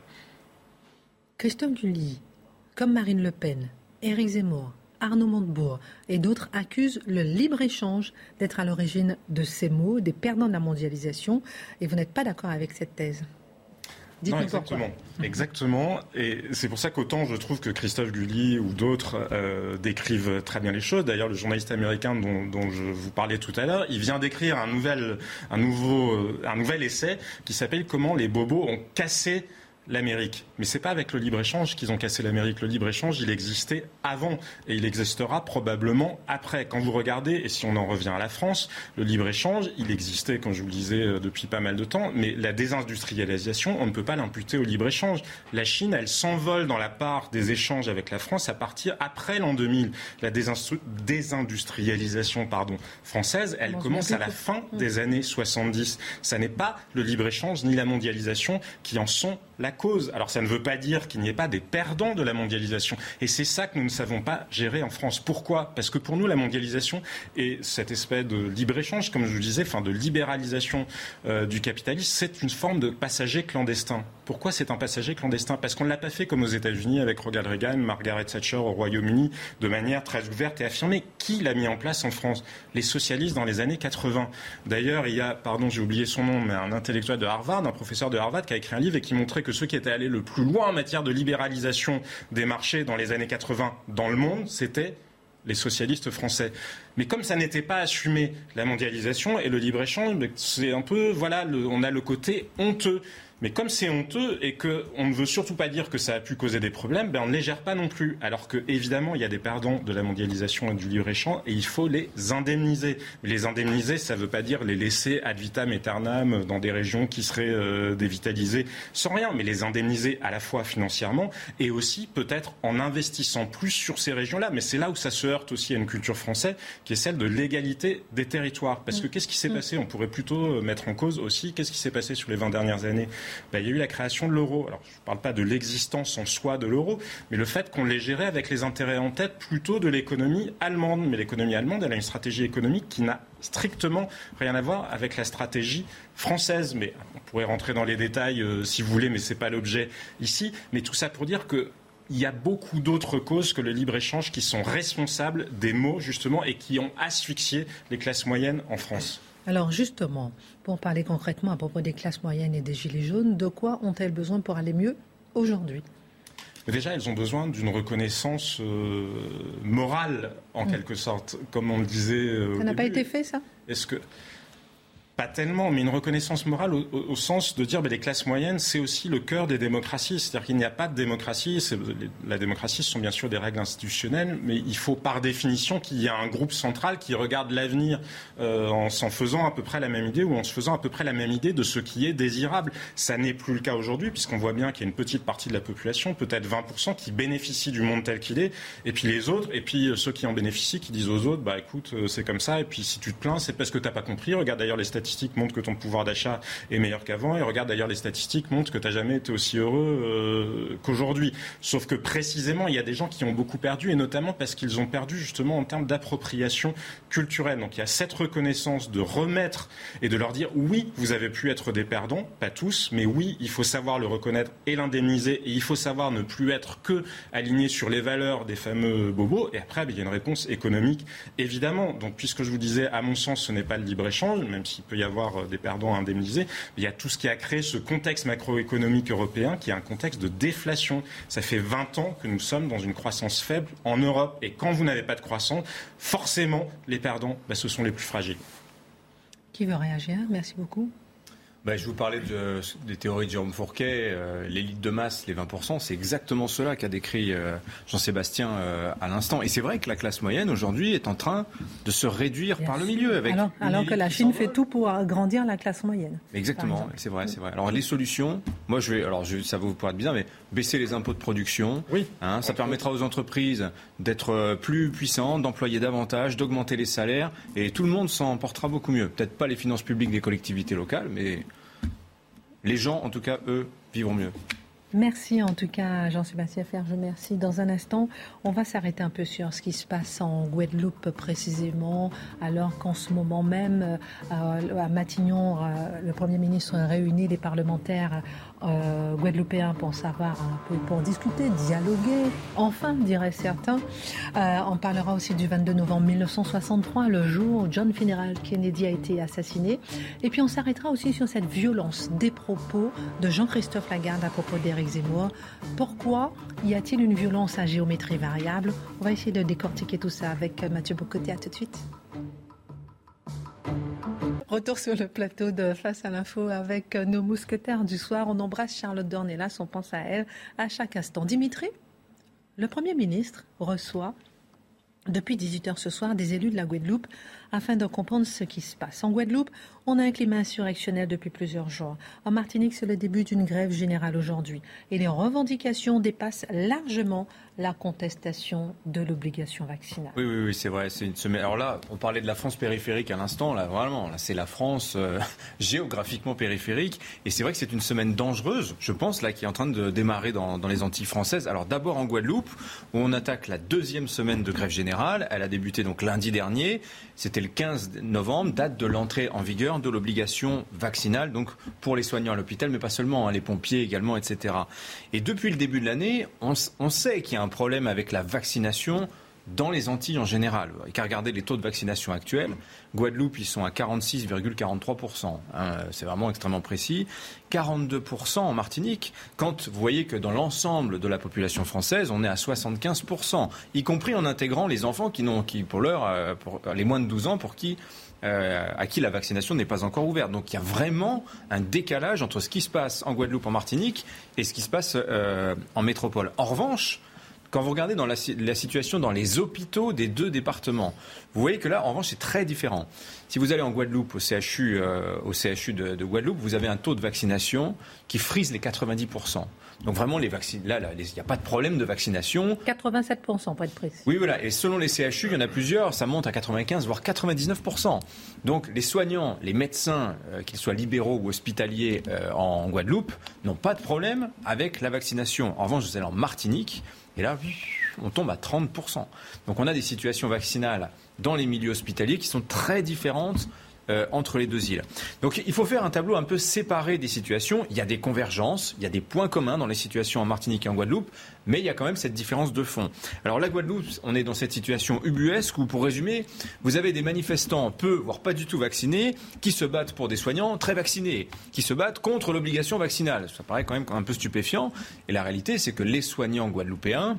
Christophe Dully, comme Marine Le Pen, Éric Zemmour, Arnaud Montebourg et d'autres accusent le libre-échange d'être à l'origine de ces maux, des perdants de la mondialisation, et vous n'êtes pas d'accord avec cette thèse? Non, exactement. Exactement. Et c'est pour ça qu'autant je trouve que Christophe Gulli ou d'autres euh, décrivent très bien les choses. D'ailleurs, le journaliste américain dont, dont, je vous parlais tout à l'heure, il vient d'écrire un nouvel, un, nouveau, euh, un nouvel essai qui s'appelle Comment les bobos ont cassé l'Amérique. Mais c'est pas avec le libre-échange qu'ils ont cassé l'Amérique. Le libre-échange, il existait avant et il existera probablement après. Quand vous regardez, et si on en revient à la France, le libre-échange, il existait, comme je vous le disais, euh, depuis pas mal de temps, mais la désindustrialisation, on ne peut pas l'imputer au libre-échange. La Chine, elle s'envole dans la part des échanges avec la France à partir après l'an 2000. La désindustrialisation pardon, française, elle commence à la fin des années 70. Ça n'est pas le libre-échange ni la mondialisation qui en sont la cause. Alors ça ne veut pas dire qu'il n'y ait pas des perdants de la mondialisation. Et c'est ça que nous ne savons pas gérer en France. Pourquoi? Parce que pour nous, la mondialisation et cette espèce de libre-échange, comme je vous disais, enfin de libéralisation euh, du capitalisme, c'est une forme de passager clandestin. Pourquoi c'est un passager clandestin? Parce qu'on ne l'a pas fait comme aux États-Unis avec Ronald Reagan, Margaret Thatcher au Royaume-Uni, de manière très ouverte et affirmée. Qui l'a mis en place en France? Les socialistes dans les années 80. D'ailleurs, il y a, pardon, j'ai oublié son nom, mais un intellectuel de Harvard, un professeur de Harvard qui a écrit un livre et qui montrait que ceux qui étaient allés le plus loin en matière de libéralisation des marchés dans les années 80 dans le monde, c'était les socialistes français. Mais comme ça n'était pas assumé, la mondialisation et le libre-échange, c'est un peu, voilà, on a le côté honteux. Mais comme c'est honteux et qu'on ne veut surtout pas dire que ça a pu causer des problèmes, ben on ne les gère pas non plus. Alors que évidemment, il y a des perdants de la mondialisation et du libre-échange et il faut les indemniser. Les indemniser, ça ne veut pas dire les laisser ad vitam aeternam dans des régions qui seraient euh, dévitalisées sans rien, mais les indemniser à la fois financièrement et aussi peut-être en investissant plus sur ces régions-là. Mais c'est là où ça se heurte aussi à une culture française qui est celle de l'égalité des territoires. Parce que qu'est-ce qui s'est mm. passé? On pourrait plutôt mettre en cause aussi qu'est-ce qui s'est passé sur les 20 dernières années bah, il y a eu la création de l'euro. Alors, je ne parle pas de l'existence en soi de l'euro, mais le fait qu'on l'ait géré avec les intérêts en tête plutôt de l'économie allemande. Mais l'économie allemande, elle a une stratégie économique qui n'a strictement rien à voir avec la stratégie française. Mais on pourrait rentrer dans les détails euh, si vous voulez, mais ce n'est pas l'objet ici. Mais tout ça pour dire que il y a beaucoup d'autres causes que le libre-échange qui sont responsables des maux, justement, et qui ont asphyxié les classes moyennes en France. Alors justement, pour parler concrètement à propos des classes moyennes et des gilets jaunes, de quoi ont-elles besoin pour aller mieux aujourd'hui? Déjà, elles ont besoin d'une reconnaissance euh, morale, en mm. quelque sorte, comme on le disait. Euh, ça n'a pas été fait, ça? Est-ce que pas tellement, mais une reconnaissance morale au, sens de dire que les classes moyennes, c'est aussi le cœur des démocraties. C'est-à-dire qu'il n'y a pas de démocratie. La démocratie, ce sont bien sûr des règles institutionnelles, mais il faut par définition qu'il y ait un groupe central qui regarde l'avenir euh, en s'en faisant à peu près la même idée ou en se faisant à peu près la même idée de ce qui est désirable. Ça n'est plus le cas aujourd'hui, puisqu'on voit bien qu'il y a une petite partie de la population, peut-être 20%, qui bénéficie du monde tel qu'il est, et puis les autres, et puis euh, ceux qui en bénéficient, qui disent aux autres, bah écoute, euh, c'est comme ça, et puis si tu te plains, c'est parce que tu n'as pas compris. Regarde d'ailleurs les statistiques statistiques montrent que ton pouvoir d'achat est meilleur qu'avant. Et regarde d'ailleurs, les statistiques montrent que tu n'as jamais été aussi heureux euh, qu'aujourd'hui. Sauf que précisément, il y a des gens qui ont beaucoup perdu, et notamment parce qu'ils ont perdu justement en termes d'appropriation culturelle. Donc il y a cette reconnaissance de remettre et de leur dire oui, vous avez pu être des perdants, pas tous, mais oui, il faut savoir le reconnaître et l'indemniser, et il faut savoir ne plus être que aligné sur les valeurs des fameux bobos. Et après, il y a une réponse économique, évidemment. Donc puisque je vous disais, à mon sens, ce n'est pas le libre-échange, même s'il peut y avoir euh, des perdants indemnisés. Il y a tout ce qui a créé ce contexte macroéconomique européen qui est un contexte de déflation. Ça fait 20 ans que nous sommes dans une croissance faible en Europe. Et quand vous n'avez pas de croissance, forcément, les perdants, bah, ce sont les plus fragiles. Qui veut réagir? Merci beaucoup. Bah, je vous parlais des théories de Jérôme Fourquet, euh, l'élite de masse, les 20%, c'est exactement cela qu'a décrit euh, Jean-Sébastien euh, à l'instant. Et c'est vrai que la classe moyenne aujourd'hui est en train de se réduire par le milieu. Avec alors, que la Chine fait tout pour agrandir la classe moyenne. Exactement, c'est vrai, c'est vrai. Alors les solutions, moi je vais, alors je, ça va vous paraître bizarre, mais baisser les impôts de production, oui, hein, ça permettra aux entreprises d'être plus puissantes, d'employer davantage, d'augmenter les salaires, et tout le monde s'en portera beaucoup mieux. Peut-être pas les finances publiques des collectivités locales, mais les gens, en tout cas, eux, vivront mieux. Merci en tout cas Jean-Sébastien Ferge, merci. Dans un instant, on va s'arrêter un peu sur ce qui se passe en Guadeloupe précisément, alors qu'en ce moment même, euh, à Matignon, euh, le Premier ministre réunit les parlementaires euh, guadeloupéens pour savoir pour discuter, dialoguer, enfin, diraient certains. Euh, on parlera aussi du 22 novembre 1963, le jour où John Fitzgerald Kennedy a été assassiné. Et puis on s'arrêtera aussi sur cette violence des propos de Jean-Christophe Lagarde à propos d'Éric Zemmour. Pourquoi y a-t-il une violence à géométrie variable? On va essayer de décortiquer tout ça avec Mathieu Bocoté. À tout de suite. Retour sur le plateau de Face à l'info avec nos mousquetaires du soir. On embrasse Charlotte Dornelas, on pense à elle à chaque instant. Dimitri, le Premier ministre reçoit depuis 18h ce soir des élus de la Guadeloupe afin de comprendre ce qui se passe. En Guadeloupe, on a un climat insurrectionnel depuis plusieurs jours. En Martinique, c'est le début d'une grève générale aujourd'hui. Et les revendications dépassent largement la contestation de l'obligation vaccinale. Oui, oui, c'est vrai. C'est une semaine. Alors là, on parlait de la France périphérique à l'instant. Là, vraiment, c'est la France euh, géographiquement périphérique. Et c'est vrai que c'est une semaine dangereuse, je pense, là, qui est en train de démarrer dans, dans les Antilles françaises. Alors d'abord en Guadeloupe, où on attaque la deuxième semaine de grève générale. Elle a débuté donc lundi dernier. C'était le 15 novembre, date de l'entrée en vigueur de l'obligation vaccinale, donc pour les soignants à l'hôpital, mais pas seulement, hein, les pompiers également, etc. Et depuis le début de l'année, on, on sait qu'il y a un problème avec la vaccination dans les Antilles en général. Qu'à regarder les taux de vaccination actuels, Guadeloupe, ils sont à 46,43%. Hein, c'est vraiment extrêmement précis. 42% en Martinique, quand vous voyez que dans l'ensemble de la population française, on est à 75%, y compris en intégrant les enfants qui n'ont, qui pour l'heure, euh, pour les moins de 12 ans, pour qui euh, à qui la vaccination n'est pas encore ouverte. Donc il y a vraiment un décalage entre ce qui se passe en Guadeloupe, en Martinique, et ce qui se passe euh, en métropole. En revanche, quand vous regardez dans la, situation dans les hôpitaux des deux départements, vous voyez que là, en revanche, c'est très différent. Si vous allez en Guadeloupe, au CHU, euh, au CHU de, Guadeloupe, vous avez un taux de vaccination qui frise les 90%. Donc vraiment, les vaccins, là, il n'y a pas de problème de vaccination. 87% pour être précis. Oui, voilà. Et selon les CHU, il y en a plusieurs, ça monte à 95, voire 99%. Donc les soignants, les médecins, euh, qu'ils soient libéraux ou hospitaliers euh, en Guadeloupe, n'ont pas de problème avec la vaccination. En revanche, vous allez en Martinique, et là, on tombe à 30%. Donc on a des situations vaccinales dans les milieux hospitaliers qui sont très différentes euh, entre les deux îles. Donc il faut faire un tableau un peu séparé des situations. Il y a des convergences, il y a des points communs dans les situations en Martinique et en Guadeloupe, mais il y a quand même cette différence de fond. Alors la Guadeloupe, on est dans cette situation ubuesque où, pour résumer, vous avez des manifestants peu, voire pas du tout vaccinés, qui se battent pour des soignants très vaccinés, qui se battent contre l'obligation vaccinale. Ça paraît quand même un peu stupéfiant. Et la réalité, c'est que les soignants guadeloupéens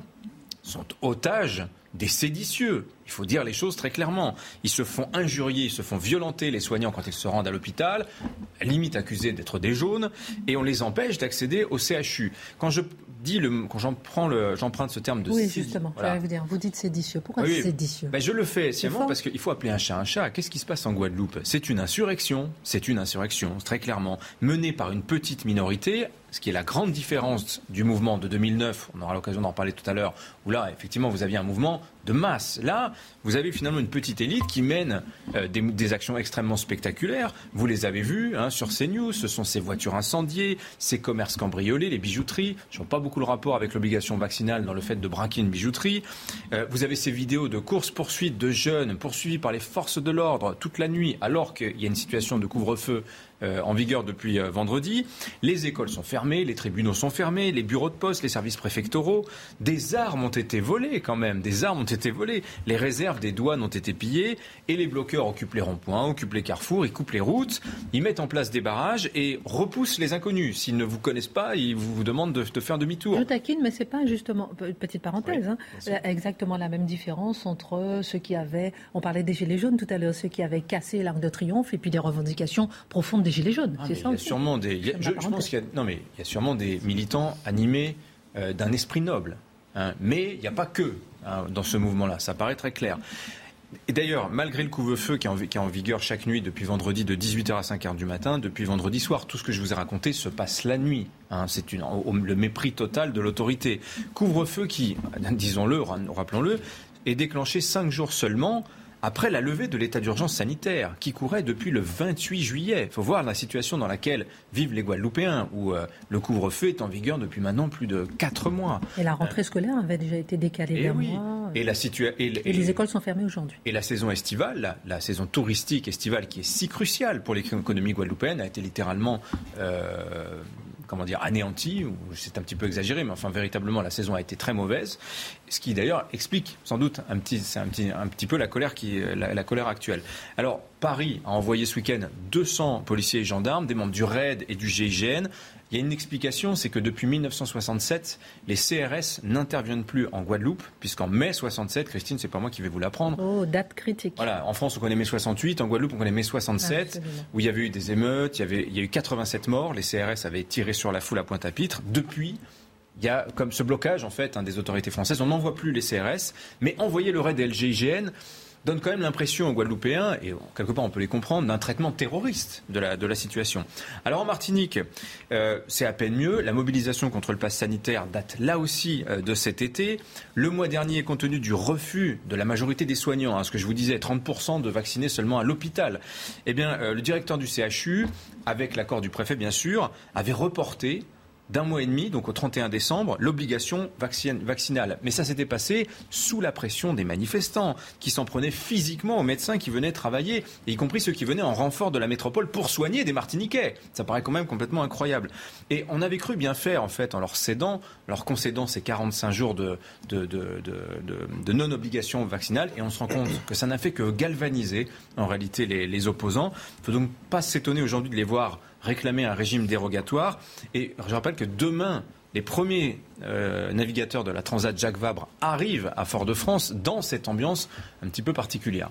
sont otages des séditieux Il faut dire les choses très clairement. Ils se font injurier, ils se font violenter les soignants quand ils se rendent à l'hôpital, limite accusés d'être des jaunes, et on les empêche d'accéder au CHU. Quand je dis le, quand j'emprunte ce terme de oui justement, vous dire, vous dites séditieux. Pourquoi séditieux ben, je le fais simplement parce qu'il faut appeler un chat un chat. Qu'est-ce qui se passe en Guadeloupe? C'est une insurrection, c'est une insurrection très clairement menée par une petite minorité ce qui est la grande différence du mouvement de 2009, on aura l'occasion d'en parler tout à l'heure, où là, effectivement, vous aviez un mouvement de masse. Là, vous avez finalement une petite élite qui mène euh, des, actions extrêmement spectaculaires. Vous les avez vues hein, sur CNews, ce sont ces voitures incendiées, ces commerces cambriolés, les bijouteries. Je vois pas beaucoup le rapport avec l'obligation vaccinale dans le fait de braquer une bijouterie. Euh, vous avez ces vidéos de course-poursuite de jeunes poursuivis par les forces de l'ordre toute la nuit, alors qu'il y a une situation de couvre-feu en vigueur depuis euh, vendredi. Les écoles sont fermées, les tribunaux sont fermés, les bureaux de poste, les services préfectoraux. Des armes ont été volées quand même, des armes ont été volées. Les réserves des douanes ont été pillées et les bloqueurs occupent les ronds-points, occupent les carrefours, ils coupent les routes, ils mettent en place des barrages et repoussent les inconnus. S'ils ne vous connaissent pas, ils vous demandent de, faire demi-tour. Je taquine, mais c'est pas justement, petite parenthèse, hein, exactement la même différence entre ceux qui avaient, on parlait des Gilets jaunes tout à l'heure, ceux qui avaient cassé l'Arc de Triomphe et puis des revendications profondes des Gilets jaunes. Ah, c'est ça Il y a sûrement des. je, pense qu'il y a, non, mais il y a sûrement des militants animés euh, d'un esprit noble. Hein. mais il n'y a pas que hein, dans ce mouvement-là. Ça paraît très clair. Et d'ailleurs, malgré le couvre-feu qui, est en vigueur chaque nuit depuis vendredi de 18h à 5h du matin, depuis vendredi soir, tout ce que je vous ai raconté se passe la nuit. Hein. c'est le mépris total de l'autorité. Couvre-feu qui, disons-le, rappelons-le, est déclenché cinq jours seulement après la levée de l'état d'urgence sanitaire qui courait depuis le 28 juillet. Il faut voir la situation dans laquelle vivent les Guadeloupéens, où euh, le couvre-feu est en vigueur depuis maintenant plus de 4 mois. Et la rentrée scolaire avait déjà été décalée d'un mois. Et, la et, les écoles sont fermées aujourd'hui. Et la saison estivale, la, saison touristique estivale qui est si cruciale pour l'économie guadeloupéenne, a été littéralement euh, comment dire, anéanti, c'est un petit peu exagéré, mais enfin véritablement la saison a été très mauvaise, ce qui d'ailleurs explique sans doute un petit, peu la colère, qui, la, colère actuelle. Alors Paris a envoyé ce week-end 200 policiers et gendarmes, des membres du RAID et du GIGN. Il y a une explication, c'est que depuis 1967, les CRS n'interviennent plus en Guadeloupe, puisqu'en mai 67, Christine, c'est pas moi qui vais vous l'apprendre. Oh, date critique. Voilà, en France, on connaît mai 68, en Guadeloupe, on connaît mai 67, où il y avait eu des émeutes, il y, avait, il y a eu 87 morts, les CRS avaient tiré sur la foule à Pointe-à-Pitre. Depuis, il y a comme ce blocage, en fait, hein, des autorités françaises. On n'envoie plus les CRS, mais envoyer le raid LGIGN, donne quand même l'impression aux Guadeloupéens, et quelque part on peut les comprendre, d'un traitement terroriste de la, situation. Alors en Martinique, euh, c'est à peine mieux. La mobilisation contre le pass sanitaire date là aussi euh, de cet été. Le mois dernier, compte tenu du refus de la majorité des soignants, hein, ce que je vous disais, 30% de vaccinés seulement à l'hôpital, eh bien euh, le directeur du CHU, avec l'accord du préfet bien sûr, avait reporté d'un mois et demi, donc au 31 décembre, l'obligation vaccinale. Mais ça s'était passé sous la pression des manifestants qui s'en prenaient physiquement aux médecins qui venaient travailler, y compris ceux qui venaient en renfort de la métropole pour soigner des Martiniquais. Ça paraît quand même complètement incroyable. Et on avait cru bien faire, en fait, en leur cédant, leur concédant ces 45 jours de, non-obligation vaccinale, et on se rend compte que ça n'a fait que galvaniser, en réalité, les, les opposants. Il ne faut donc pas s'étonner aujourd'hui de les voir réclamer un régime dérogatoire. Et je rappelle que demain, les premiers euh, navigateurs de la Transat Jacques Vabre arrivent à Fort-de-France dans cette ambiance un petit peu particulière.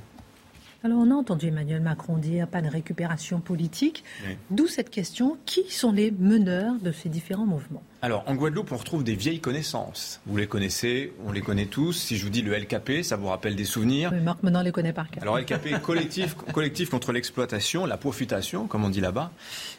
Alors on a entendu Emmanuel Macron dire pas de récupération politique. D'où cette question, qui sont les meneurs de ces différents mouvements? Alors, en Guadeloupe, on retrouve des vieilles connaissances. Vous les connaissez, on les connaît tous. Si je vous dis le LKP, ça vous rappelle des souvenirs. Oui, Marc Menon les connaît par cœur. Alors, LKP, collectif, collectif contre l'exploitation, la profitation, comme on dit là-bas,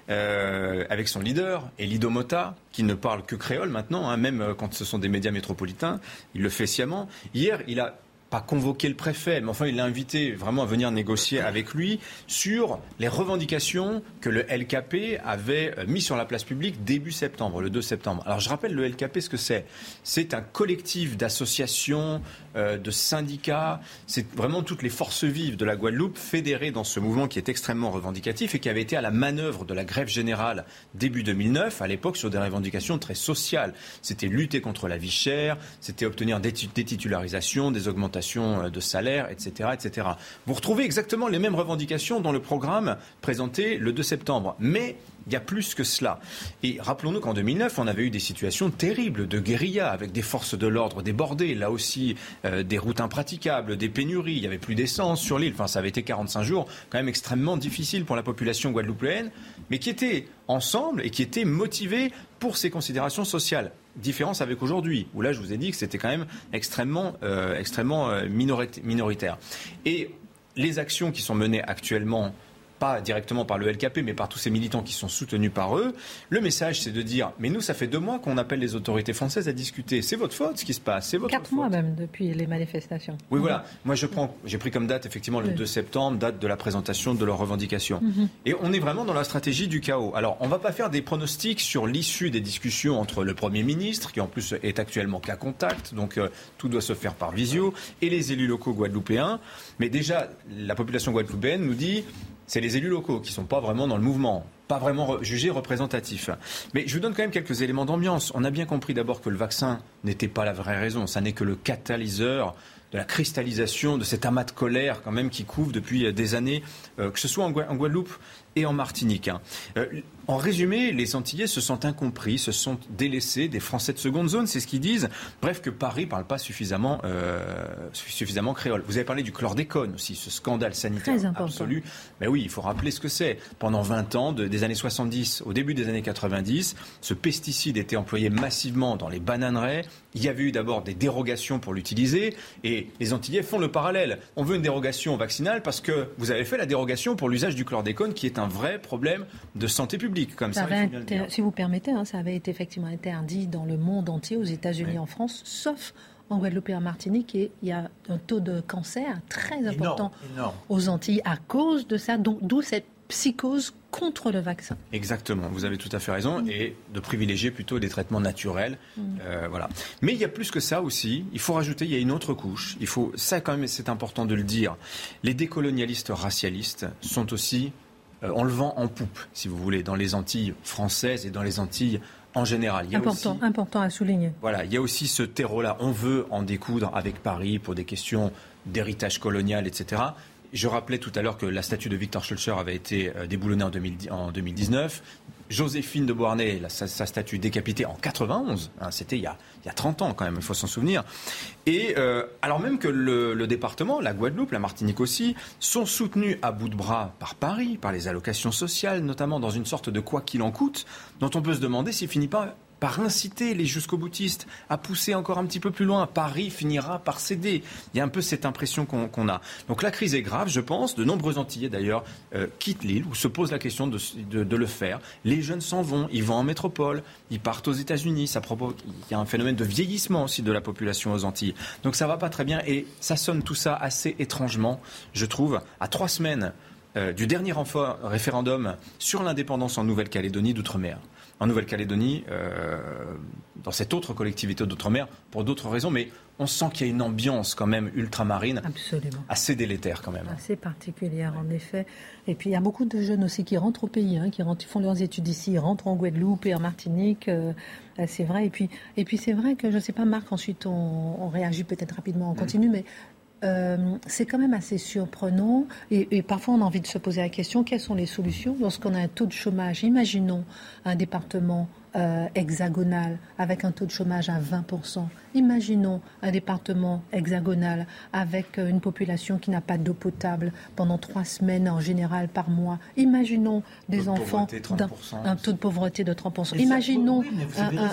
euh, avec son leader, Elido Mota, qui ne parle que créole maintenant, hein, même quand ce sont des médias métropolitains. Il le fait sciemment. Hier, il a pas convoqué le préfet, mais enfin il l'a invité vraiment à venir négocier avec lui sur les revendications que le LKP avait euh, mis sur la place publique début septembre, le 2 septembre. Alors je rappelle le LKP ce que c'est? C'est un collectif d'associations, euh, de syndicats, c'est vraiment toutes les forces vives de la Guadeloupe fédérées dans ce mouvement qui est extrêmement revendicatif et qui avait été à la manœuvre de la grève générale début 2009, à l'époque sur des revendications très sociales. C'était lutter contre la vie chère, c'était obtenir des titularisations, des augmentations augmentation de salaire, etc., etc. Vous retrouvez exactement les mêmes revendications dans le programme présenté le 2 septembre. Mais il y a plus que cela. Et rappelons-nous qu'en 2009, on avait eu des situations terribles de guérilla avec des forces de l'ordre débordées, là aussi euh, des routes impraticables, des pénuries, il n'y avait plus d'essence sur l'île. Enfin, ça avait été 45 jours quand même extrêmement difficile pour la population guadeloupéenne, mais qui étaient ensemble et qui étaient motivés pour ces considérations sociales. Différence avec aujourd'hui, où là, je vous ai dit que c'était quand même extrêmement, euh, extrêmement euh, minoritaire. Et les actions qui sont menées actuellement pas directement par le LKP, mais par tous ces militants qui sont soutenus par eux. Le message, c'est de dire, mais nous, ça fait deux mois qu'on appelle les autorités françaises à discuter. C'est votre faute, ce qui se passe. C'est votre Quatre mois même depuis les manifestations. Oui, voilà. Moi, je prends, j'ai pris comme date effectivement le 2 septembre, date de la présentation de leurs revendications. Mhm. Et on est vraiment dans la stratégie du chaos. Alors, on va pas faire des pronostics sur l'issue des discussions entre le Premier ministre, qui en plus est actuellement qu'à contact, donc euh, tout doit se faire par visio, et les élus locaux guadeloupéens. Mais déjà, la population guadeloupéenne nous dit c'est les élus locaux qui ne sont pas vraiment dans le mouvement, pas vraiment jugés représentatifs. Mais je vous donne quand même quelques éléments d'ambiance. On a bien compris d'abord que le vaccin n'était pas la vraie raison, ça n'est que le catalyseur de la cristallisation de cet amas de colère quand même qui couvre depuis des années, euh, que ce soit en, Guadeloupe et en Martinique. En résumé, les Antillais se sentent incompris, se sont délaissés des Français de seconde zone, c'est ce qu'ils disent. Bref, que Paris ne parle pas suffisamment, euh, suffisamment créole. Vous avez parlé du chlordécone aussi, ce scandale sanitaire absolu. Mais oui, il faut rappeler ce que c'est. Pendant 20 ans, des années 70 au début des années 90, ce pesticide était employé massivement dans les bananeraies. Il y avait eu d'abord des dérogations pour l'utiliser et les Antillais font le parallèle. On veut une dérogation vaccinale parce que vous avez fait la dérogation pour l'usage du chlordécone qui est un vrai problème de santé publique comme ça. si vous permettez, hein, ça avait été effectivement interdit dans le monde entier, aux États-Unis, en France, sauf en Guadeloupe et en Martinique, et il y a un taux de cancer très important aux Antilles à cause de ça, d'où cette psychose contre le vaccin. Exactement, vous avez tout à fait raison, mm. et de privilégier plutôt des traitements naturels. Mm. Euh, voilà. Mais il y a plus que ça aussi. Il faut rajouter, il y a une autre couche. Il faut, ça quand même, c'est important de le dire. Les décolonialistes racialistes sont aussi on le vend en poupe, si vous voulez, dans les Antilles françaises et dans les Antilles en général. important, important à souligner. Voilà, il y a aussi ce terreau-là. On veut en découdre avec Paris pour des questions d'héritage colonial, etc. Je rappelais tout à l'heure que la statue de Victor Schulcher avait été euh, déboulonnée en, 2019. Joséphine de Beauharnais, sa, statue décapitée en 91, hein, c'était il, y a 30 ans quand même, il faut s'en souvenir. Et euh, alors même que le, département, la Guadeloupe, la Martinique aussi, sont soutenus à bout de bras par Paris, par les allocations sociales, notamment dans une sorte de quoi qu'il en coûte, dont on peut se demander s'il finit pas par inciter les jusqu'au boutistes à pousser encore un petit peu plus loin. Paris finira par céder. Il y a un peu cette impression qu'on a. Donc la crise est grave, je pense. De nombreux Antillais, d'ailleurs, euh, quittent l'île ou se posent la question de, le faire. Les jeunes s'en vont, ils vont en métropole, ils partent aux États-Unis. Il y a un phénomène de vieillissement aussi de la population aux Antilles. Donc ça va pas très bien et ça sonne tout ça assez étrangement, je trouve, à trois semaines euh, du dernier référendum sur l'indépendance en Nouvelle-Calédonie d'outre-mer en Nouvelle-Calédonie, euh, dans cette autre collectivité d'outre-mer, pour d'autres raisons, mais on sent qu'il y a une ambiance quand même ultramarine Absolument. assez délétère quand même. Assez particulière en effet. Et puis il y a beaucoup de jeunes aussi qui rentrent au pays, hein, qui font leurs études ici, rentrent en Guadeloupe et en Martinique. Euh, euh, c'est vrai. Et puis, et puis c'est vrai que je ne sais pas, Marc, ensuite on, réagit peut-être rapidement, on mm. continue, mais euh, c'est quand même assez surprenant. Et, parfois on a envie de se poser la question quelles sont les solutions lorsqu'on a un taux de chômage? Imaginons un département euh, hexagonal avec un taux de chômage à 20%. Imaginons un département hexagonal avec euh, une population qui n'a pas d'eau potable pendant trois semaines en général par mois. Imaginons des enfants d'un un taux de pauvreté de 30%. Imaginons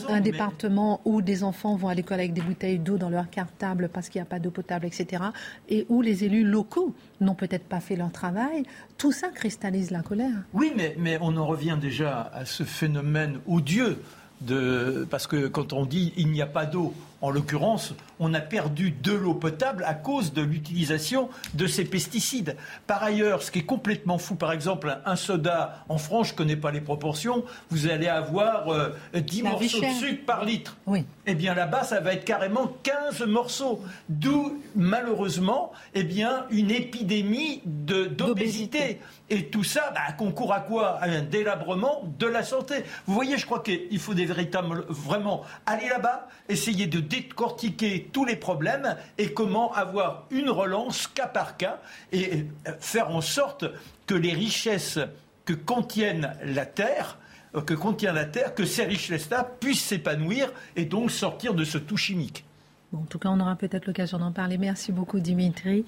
un, département où des enfants vont à l'école avec des bouteilles d'eau dans leur cartable parce qu'il n'y a pas d'eau potable, etc. Et où les élus locaux n'ont peut-être pas fait leur travail. Tout ça cristallise la colère. Oui, mais, on en revient déjà à ce phénomène odieux de, parce que quand on dit il n'y a pas d'eau, en l'occurrence, on a perdu de l'eau potable à cause de l'utilisation de ces pesticides. Par ailleurs, ce qui est complètement fou, par exemple, un soda, en France, je ne connais pas les proportions, vous allez avoir 10 euh, morceaux de sucre par litre. Oui. Eh bien là-bas, ça va être carrément 15 morceaux. D'où, malheureusement, eh bien, une épidémie d'obésité. Et tout ça bah, concourt à quoi? À un délabrement de la santé. Vous voyez, je crois qu'il faut des véritablement, vraiment aller là-bas, essayer de décortiquer tous les problèmes et comment avoir une relance cas par cas et euh, faire en sorte que les richesses que contiennent la terre euh, que contient la Terre, que ces richesses-là puissent s'épanouir et donc sortir de ce tout chimique. en tout cas, on aura peut-être l'occasion d'en parler. Merci beaucoup, Dimitri.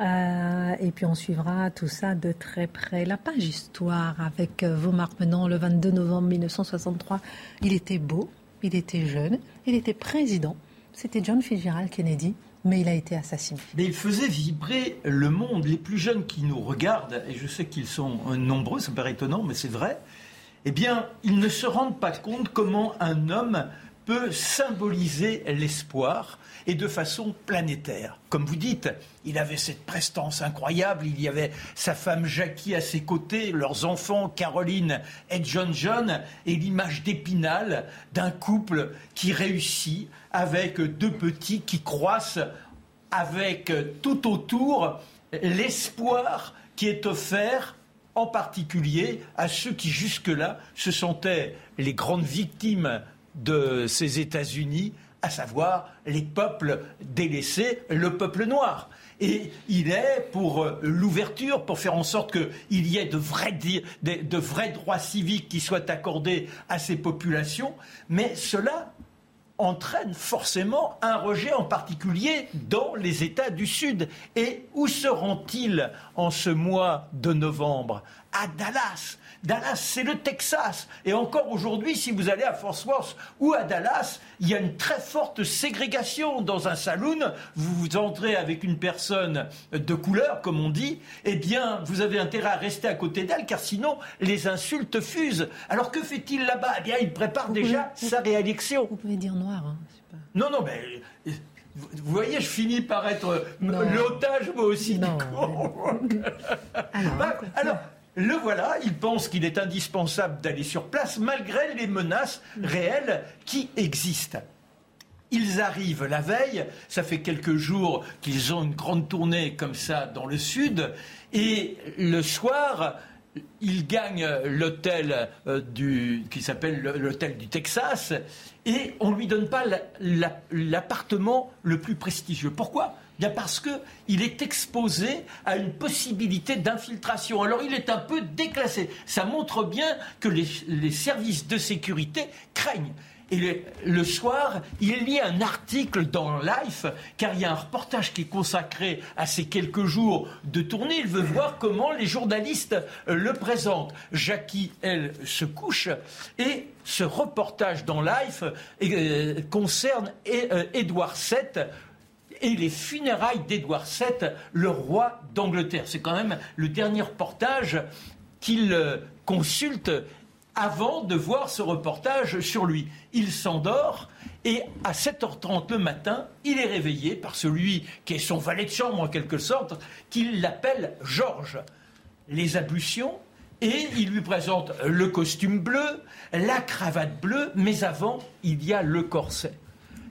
Euh, et puis, on suivra tout ça de très près. La page histoire avec vos le 22 novembre 1963. Il était beau, il était jeune, il était président. C'était John Fitzgerald Kennedy mais il a été assassiné. Mais il faisait vibrer le monde. Les plus jeunes qui nous regardent, et je sais qu'ils sont nombreux, ça paraît étonnant, mais c'est vrai, eh bien, ils ne se rendent pas compte comment un homme peut symboliser l'espoir et de façon planétaire. Comme vous dites, il avait cette prestance incroyable, il y avait sa femme Jackie à ses côtés, leurs enfants Caroline et John John, et l'image d'Épinal d'un couple qui réussit avec deux petits qui croissent avec tout autour l'espoir qui est offert en particulier à ceux qui jusque-là se sentaient les grandes victimes de ces États-Unis, à savoir les peuples délaissés, le peuple noir. Et il est pour euh, l'ouverture, pour faire en sorte qu'il y ait de vrais, de vrais droits civiques qui soient accordés à ces populations, mais cela entraîne forcément un rejet en particulier dans les États du Sud. Et où seront-ils en ce mois de novembre? À Dallas. Dallas, c'est le Texas. Et encore aujourd'hui, si vous allez à Fort Worth ou à Dallas, il y a une très forte ségrégation dans un saloon. Vous vous entrez avec une personne de couleur, comme on dit, eh bien, vous avez intérêt à rester à côté d'elle, car sinon, les insultes fusent. Alors que fait-il là-bas? Eh bien, il prépare déjà sa réélection. Vous pouvez dire noir. Hein, non, non, mais vous voyez, je finis par être l'otage, moi aussi, non, alors, bah, alors, le voilà, il pense qu'il est indispensable d'aller sur place malgré les menaces réelles qui existent. Ils arrivent la veille, ça fait quelques jours qu'ils ont une grande tournée comme ça dans le sud, et le soir, ils gagnent l'hôtel euh, qui s'appelle l'hôtel du Texas, et on ne lui donne pas l'appartement le plus prestigieux. Pourquoi? Parce qu'il est exposé à une possibilité d'infiltration. Alors il est un peu déclassé. Ça montre bien que les, services de sécurité craignent. Et le, soir, il lit un article dans Life, car il y a un reportage qui est consacré à ces quelques jours de tournée. Il veut voir comment les journalistes le présentent. Jackie, elle, se couche. Et ce reportage dans Life euh, concerne Édouard euh, VII, et les funérailles d'Édouard VII, le roi d'Angleterre. C'est quand même le dernier reportage qu'il euh, consulte avant de voir ce reportage sur lui. Il s'endort et à 7h30 le matin, il est réveillé par celui qui est son valet de chambre en quelque sorte, qu'il l'appelle Georges. Les ablutions, et il lui présente le costume bleu, la cravate bleue, mais avant, il y a le corset.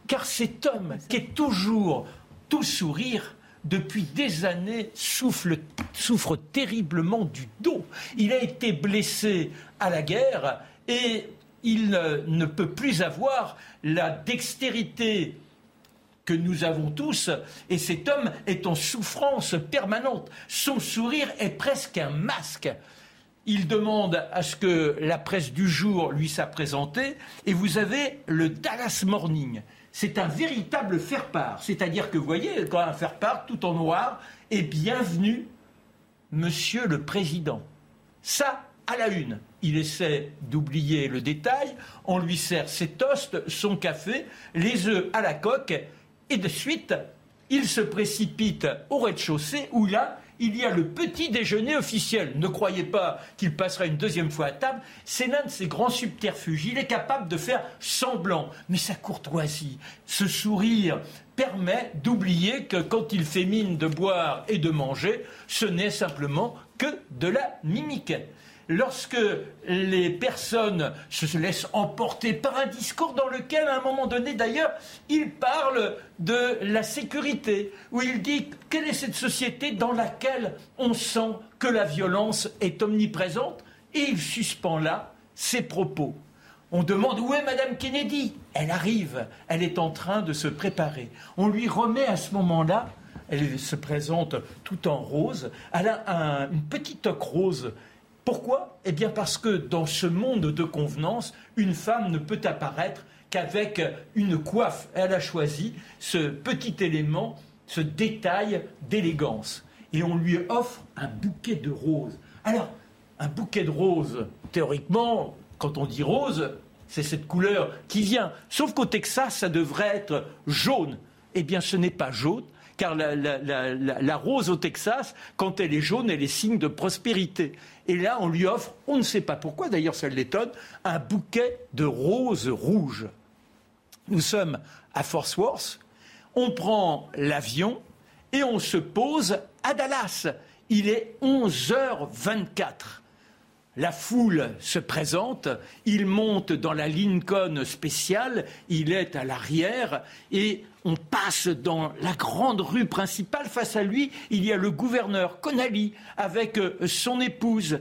Car cet homme qui est toujours tout sourire, depuis des années, souffre, souffre terriblement du dos. Il a été blessé à la guerre et il ne, peut plus avoir la dextérité que nous avons tous, et cet homme est en souffrance permanente. Son sourire est presque un masque. Il demande à ce que la presse du jour lui soit présentée, et vous avez le Dallas Morning c'est un véritable faire-part. C'est-à-dire que, vous voyez, quand un faire-part tout en noir, et bienvenue, monsieur le président. Ça, à la une. Il essaie d'oublier le détail, on lui sert ses toasts, son café, les œufs à la coque, et de suite, il se précipite au rez-de-chaussée où là, il y a le petit déjeuner officiel. Ne croyez pas qu'il passera une deuxième fois à table. C'est l'un de ses grands subterfuges. Il est capable de faire semblant. Mais sa courtoisie, ce sourire, permet d'oublier que quand il fait mine de boire et de manger, ce n'est simplement que de la mimique lorsque les personnes se laissent emporter par un discours dans lequel, à un moment donné d'ailleurs, il parle de la sécurité, où il dit quelle est cette société dans laquelle on sent que la violence est omniprésente, et il suspend là ses propos. On demande où est Madame Kennedy? Elle arrive, elle est en train de se préparer. On lui remet à ce moment-là, elle se présente tout en rose, elle a une petite toque rose. Pourquoi? Eh bien parce que dans ce monde de convenance, une femme ne peut apparaître qu'avec une coiffe. Elle a choisi ce petit élément, ce détail d'élégance. Et on lui offre un bouquet de roses. Alors, un bouquet de roses, théoriquement, quand on dit rose, c'est cette couleur qui vient. Sauf qu'au Texas, ça devrait être jaune. Eh bien, ce n'est pas jaune, car la, rose au Texas, quand elle est jaune, elle est signe de prospérité. Et là, on lui offre, on ne sait pas pourquoi, d'ailleurs ça l'étonne, un bouquet de roses rouges. Nous sommes à Fort Worth, on prend l'avion et on se pose à Dallas. Il est 11h24. La foule se présente, il monte dans la Lincoln spéciale, il est à l'arrière et on passe dans la grande rue principale. Face à lui, il y a le gouverneur Connally avec euh, son épouse,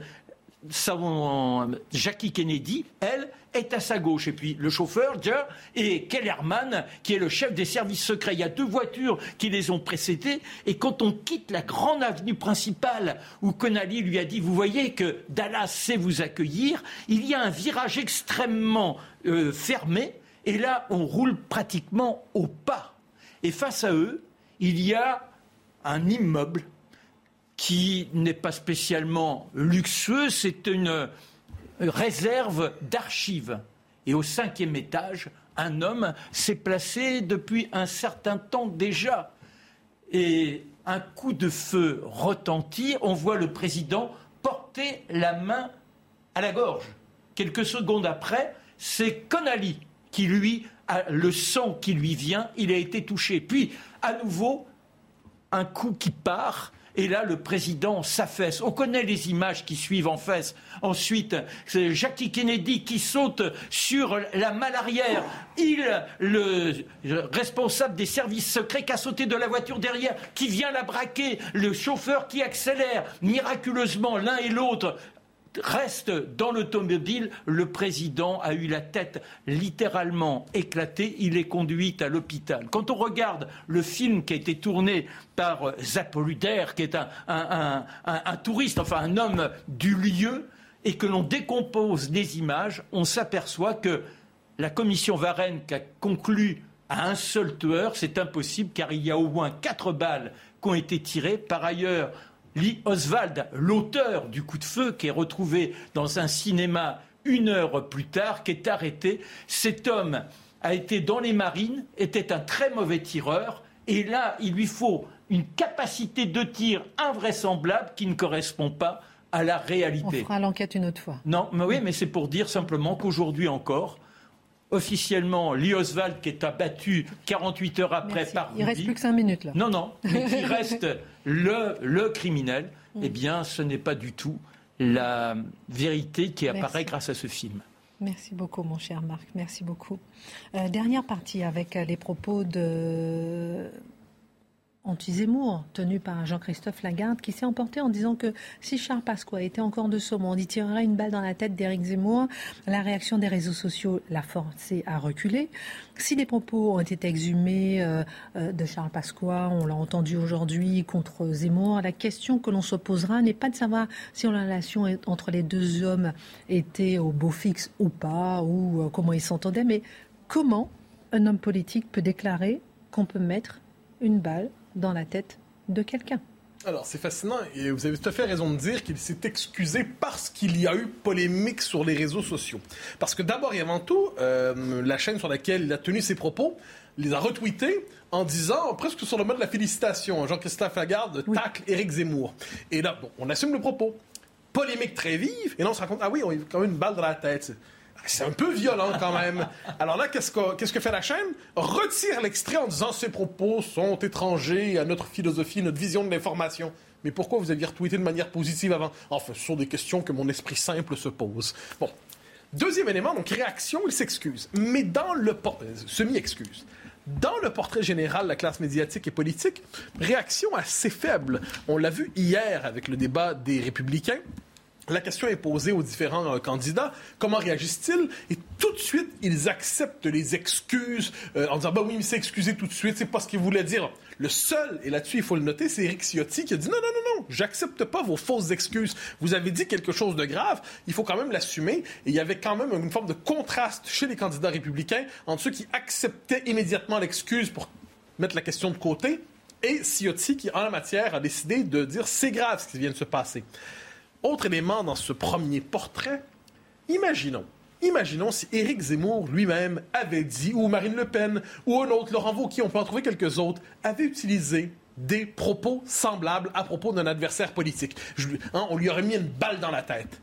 Jackie Kennedy, elle, est à sa gauche. Et puis le chauffeur, Joe, et Kellerman, qui est le chef des services secrets. Il y a deux voitures qui les ont précédées. Et quand on quitte la grande avenue principale où Connally lui a dit, vous voyez que Dallas sait vous accueillir, il y a un virage extrêmement euh, fermé. Et là, on roule pratiquement au pas. Et face à eux, il y a un immeuble qui n'est pas spécialement luxueux, c'est une réserve d'archives. Et au cinquième étage, un homme s'est placé depuis un certain temps déjà. Et un coup de feu retentit, on voit le président porter la main à la gorge. Quelques secondes après, c'est Connally qui lui a le sang qui lui vient, il a été touché. Puis, à nouveau, un coup qui part, et là, le président s'affaisse. On connaît les images qui suivent en fesse. Ensuite, c'est Jackie Kennedy qui saute sur la malle arrière. Il, le responsable des services secrets, qui a sauté de la voiture derrière, qui vient la braquer. Le chauffeur qui accélère. Miraculeusement, l'un et l'autre reste dans l'automobile. Le président a eu la tête littéralement éclatée. Il est conduit à l'hôpital. Quand on regarde le film qui a été tourné par Zapoluder, qui est un, touriste, enfin un homme du lieu, et que l'on décompose des images, on s'aperçoit que la commission Varenne qui a conclu à un seul tueur, c'est impossible car il y a au moins quatre balles qui ont été tirées. Par ailleurs, Lee Oswald, l'auteur du coup de feu qui est retrouvé dans un cinéma une heure plus tard, qui est arrêté. Cet homme a été dans les marines, était un très mauvais tireur, et là, il lui faut une capacité de tir invraisemblable qui ne correspond pas à la réalité. On fera l'enquête une autre fois. Non, mais oui, mais c'est pour dire simplement qu'aujourd'hui encore, officiellement Lee Oswald qui est abattu 48 heures après par Il reste plus que 5 minutes là. Non, non, mais qui reste le, le criminel, mm. eh bien ce n'est pas du tout la vérité qui apparaît grâce à ce film. Merci beaucoup, mon cher Marc. Merci beaucoup. Euh, dernière partie avec les propos de anti-Zemmour, tenu par Jean-Christophe Lagarde, qui s'est emporté en disant que si Charles Pasqua était encore de ce monde, il tirerait une balle dans la tête d'Éric Zemmour. La réaction des réseaux sociaux l'a forcé à reculer. Si les propos ont été exhumés euh, euh, de Charles Pasqua, on l'a entendu aujourd'hui contre Zemmour, la question que l'on se posera n'est pas de savoir si la relation entre les deux hommes était au beau fixe ou pas, ou euh, comment ils s'entendaient, mais comment un homme politique peut déclarer qu'on peut mettre une balle dans la tête de quelqu'un. Alors, c'est fascinant et vous avez tout à fait raison de dire qu'il s'est excusé parce qu'il y a eu polémique sur les réseaux sociaux. Parce que d'abord et avant tout, euh, la chaîne sur laquelle il a tenu ses propos les a retweetés en disant, presque sur le mode de la félicitation, Jean-Christophe Lagarde tacle Éric Zemmour. Et là, bon, on assume le propos. Polémique très vive, et là on se rend compte, ah oui, on a quand même une balle dans la tête. C'est un peu violent quand même. Alors là, qu'est-ce que, fait la chaîne? Retire l'extrait en disant ces propos sont étrangers à notre philosophie, notre vision de l'information. Mais pourquoi vous aviez retweeté de manière positive avant? Enfin, ce sont des questions que mon esprit simple se pose. Bon. Deuxième élément, donc réaction, il s'excuse. Mais dans le... Euh, semi-excuse. Dans le portrait général de la classe médiatique et politique, réaction assez faible. On l'a vu hier avec le débat des républicains La question est posée aux différents euh, candidats. Comment réagissent-ils? Et tout de suite, ils acceptent les excuses euh, en disant, bah oui, mais c'est excusé tout de suite, c'est pas ce qu'il voulait dire. Le seul, et là-dessus, il faut le noter, c'est Eric Ciotti qui a dit, non, non, non, non, j'accepte pas vos fausses excuses. Vous avez dit quelque chose de grave, il faut quand même l'assumer. Et il y avait quand même une forme de contraste chez les candidats républicains entre ceux qui acceptaient immédiatement l'excuse pour mettre la question de côté et Ciotti qui, en la matière, a décidé de dire c'est grave ce qui vient de se passer. Autre élément dans ce premier portrait, imaginons, imaginons si Éric Zemmour lui-même avait dit, ou Marine Le Pen, ou un autre, Laurent Wauquiez, on peut en trouver quelques autres, avait utilisé des propos semblables à propos d'un adversaire politique. Hein, on lui aurait mis une balle dans la tête.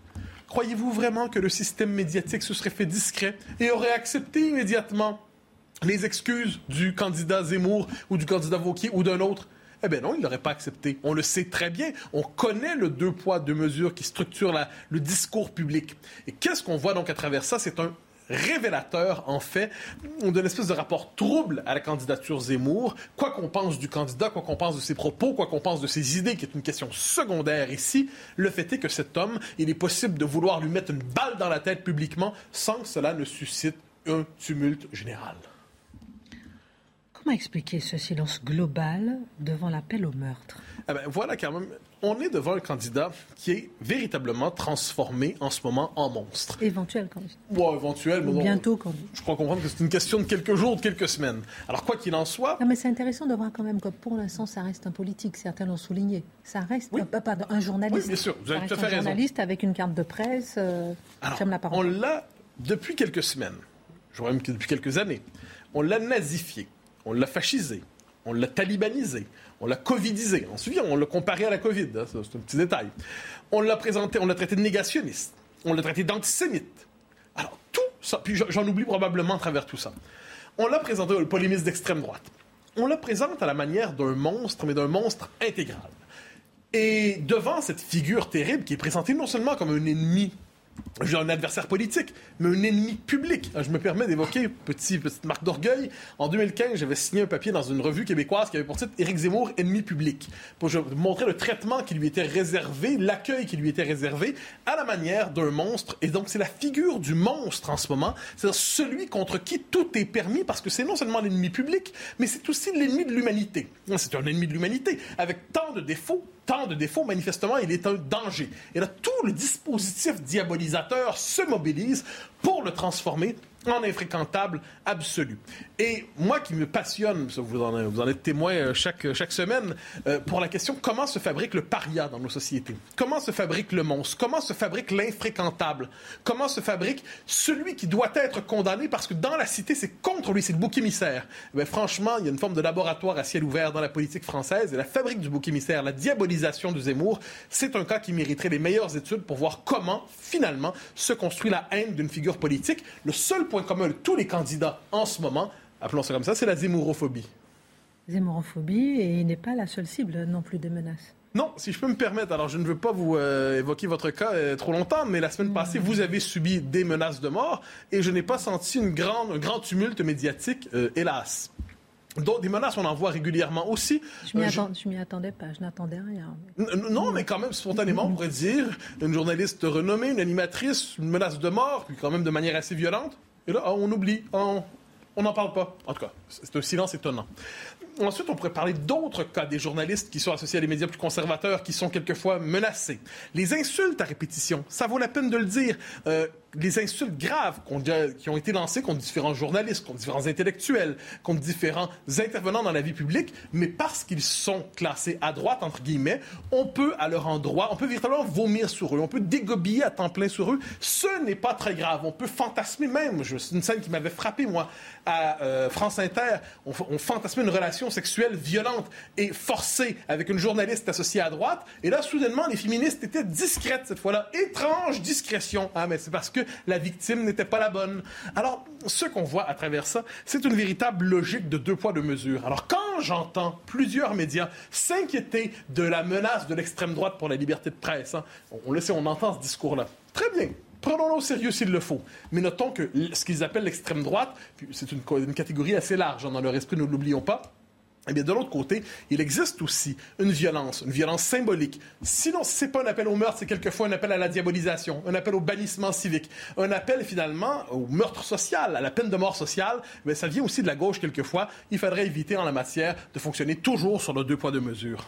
Croyez-vous vraiment que le système médiatique se serait fait discret et aurait accepté immédiatement les excuses du candidat Zemmour ou du candidat Vauquier ou d'un autre eh bien non, il n'aurait pas accepté. On le sait très bien. On connaît le deux poids, deux mesures qui structure le discours public. Et qu'est-ce qu'on voit donc à travers ça? C'est un révélateur, en fait, d'une espèce de rapport trouble à la candidature Zemmour. Quoi qu'on pense du candidat, quoi qu'on pense de ses propos, quoi qu'on pense de ses idées, qui est une question secondaire ici, le fait est que cet homme, il est possible de vouloir lui mettre une balle dans la tête publiquement sans que cela ne suscite un tumulte général. Comment expliquer ce silence global devant l'appel au meurtre? Eh ben, Voilà quand même, on est devant un candidat qui est véritablement transformé en ce moment en monstre. Éventuel candidat. Ouais, éventuel, mais bientôt candidat. Je crois comprendre que c'est une question de quelques jours, de quelques semaines. Alors quoi qu'il en soit. Non, mais c'est intéressant de voir quand même que pour l'instant, ça reste un politique. Certains l'ont souligné. Ça reste oui. Pardon, un journaliste. Oui, bien sûr. Vous avez tout à fait un journaliste avec une carte de presse. Euh, la parole. On l'a depuis quelques semaines. Je vois même que depuis quelques années. On l'a nazifié on l'a fascisé, on l'a talibanisé, on l'a covidisé. On se souvient, on l'a comparé à la Covid, hein, c'est un petit détail. On l'a présenté, on l'a traité de négationniste, on l'a traité d'antisémite. Alors tout ça, puis j'en oublie probablement à travers tout ça. On l'a présenté au polémiste d'extrême droite. On le présente à la manière d'un monstre, mais d'un monstre intégral. Et devant cette figure terrible qui est présentée non seulement comme un ennemi un adversaire politique, mais un ennemi public. Je me permets d'évoquer, petit, petite marque d'orgueil, en 2015, j'avais signé un papier dans une revue québécoise qui avait pour titre Éric Zemmour, ennemi public, pour montrer le traitement qui lui était réservé, l'accueil qui lui était réservé, à la manière d'un monstre. Et donc, c'est la figure du monstre en ce moment, c'est-à-dire celui contre qui tout est permis, parce que c'est non seulement l'ennemi public, mais c'est aussi l'ennemi de l'humanité. C'est un ennemi de l'humanité, avec tant de défauts, tant de défauts, manifestement, il est un danger. Et là, tout le dispositif diabolisateur se mobilise pour le transformer en infréquentable absolu. Et moi qui me passionne, vous en, vous en êtes témoin euh, chaque, chaque semaine, euh, pour la question comment se fabrique le paria dans nos sociétés? Comment se fabrique le monstre? Comment se fabrique l'infréquentable? Comment se fabrique celui qui doit être condamné parce que dans la cité, c'est contre lui, c'est le bouc émissaire? Eh franchement, il y a une forme de laboratoire à ciel ouvert dans la politique française et la fabrique du bouc émissaire, la diabolisation de Zemmour, c'est un cas qui mériterait les meilleures études pour voir comment, finalement, se construit la haine d'une figure politique. Le seul point commun de tous les candidats en ce moment, appelons ça comme ça, c'est la zémourophobie. Zémourophobie, et il n'est pas la seule cible non plus des menaces. Non, si je peux me permettre, alors je ne veux pas vous euh, évoquer votre cas euh, trop longtemps, mais la semaine passée, vous avez subi des menaces de mort et je n'ai pas senti une grande, un grand tumulte médiatique, euh, hélas. Donc, des menaces, on en voit régulièrement aussi. Je m'y attendais pas, je n'attendais rien. Non, mais quand même, spontanément, on pourrait dire, une journaliste renommée, une animatrice, une menace de mort, puis quand même de manière assez violente. Et là, on oublie, on n'en parle pas. En tout cas, c'est un silence étonnant. Ensuite, on pourrait parler d'autres cas des journalistes qui sont associés à des médias plus conservateurs, qui sont quelquefois menacés. Les insultes à répétition, ça vaut la peine de le dire. Euh, les insultes graves qui ont été lancées contre différents journalistes, contre différents intellectuels, contre différents intervenants dans la vie publique, mais parce qu'ils sont classés à droite, entre guillemets, on peut, à leur endroit, on peut véritablement vomir sur eux, on peut dégobiller à temps plein sur eux. Ce n'est pas très grave. On peut fantasmer même. C'est une scène qui m'avait frappé, moi, à euh, France Inter. On, on fantasmait une relation sexuelle violente et forcée avec une journaliste associée à droite. Et là, soudainement, les féministes étaient discrètes cette fois-là. Étrange discrétion. Ah, mais c'est parce que la victime n'était pas la bonne. Alors, ce qu'on voit à travers ça, c'est une véritable logique de deux poids, deux mesures. Alors, quand j'entends plusieurs médias s'inquiéter de la menace de l'extrême droite pour la liberté de presse, hein, on, le sait, on entend ce discours-là. Très bien. Prenons-le au sérieux s'il le faut. Mais notons que ce qu'ils appellent l'extrême droite, c'est une, catégorie assez large hein, dans leur esprit, ne l'oublions pas, Eh bien, de l'autre côté, il existe aussi une violence, une violence symbolique. Sinon, si ce n'est pas un appel au meurtre, c'est quelquefois un appel à la diabolisation, un appel au bannissement civique, un appel finalement au meurtre social, à la peine de mort sociale. Mais ça vient aussi de la gauche quelquefois. Il faudrait éviter en la matière de fonctionner toujours sur le deux poids deux mesures.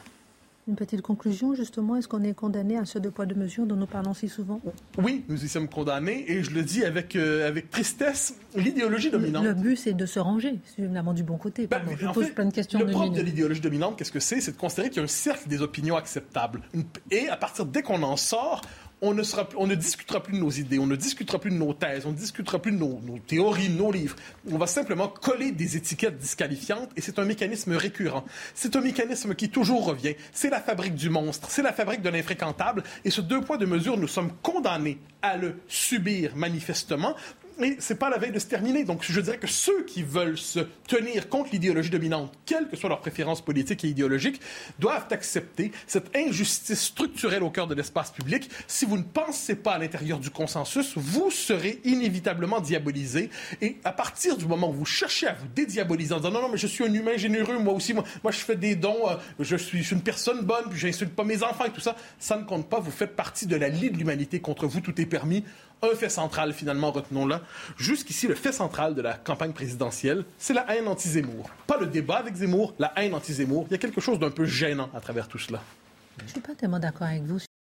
Une petite conclusion, justement, est-ce qu'on est condamné à ce deux poids deux mesures dont nous parlons si souvent? Oui, nous y sommes condamnés et je le dis avec, euh, avec tristesse, l'idéologie dominante. Le, but, c'est de se ranger, évidemment, du bon côté. Ben, je pose plein de questions. Le propre de l'idéologie dominante, qu'est-ce que c'est? C'est de considérer qu'il y a un cercle des opinions acceptables. Et à partir dès qu'on en sort, on ne, discutera plus de nos idées, on ne discutera plus de nos thèses, on ne discutera plus de nos, théories, de nos livres. On va simplement coller des étiquettes disqualifiantes et c'est un mécanisme récurrent. C'est un mécanisme qui toujours revient. C'est la fabrique du monstre, c'est la fabrique de l'infréquentable et ce deux poids, deux mesures, nous sommes condamnés à le subir manifestement et c'est pas la veille de se terminer. Donc, je dirais que ceux qui veulent se tenir contre l'idéologie dominante, quelles que soient leurs préférences politiques et idéologiques, doivent accepter cette injustice structurelle au cœur de l'espace public. Si vous ne pensez pas à l'intérieur du consensus, vous serez inévitablement diabolisé. Et à partir du moment où vous cherchez à vous dédiaboliser en disant non, non, mais je suis un humain généreux, moi aussi, moi, moi je fais des dons, euh, je, suis, une personne bonne, puis j'insulte pas mes enfants et tout ça, ça ne compte pas. Vous faites partie de la lie de l'humanité. Contre vous, tout est permis un fait central, finalement, retenons-le. Jusqu'ici, le fait central de la campagne présidentielle, c'est la haine anti-Zemmour. Pas le débat avec Zemmour, la haine anti-Zemmour. Il y a quelque chose d'un peu gênant à travers tout cela. Je ne suis pas tellement d'accord avec vous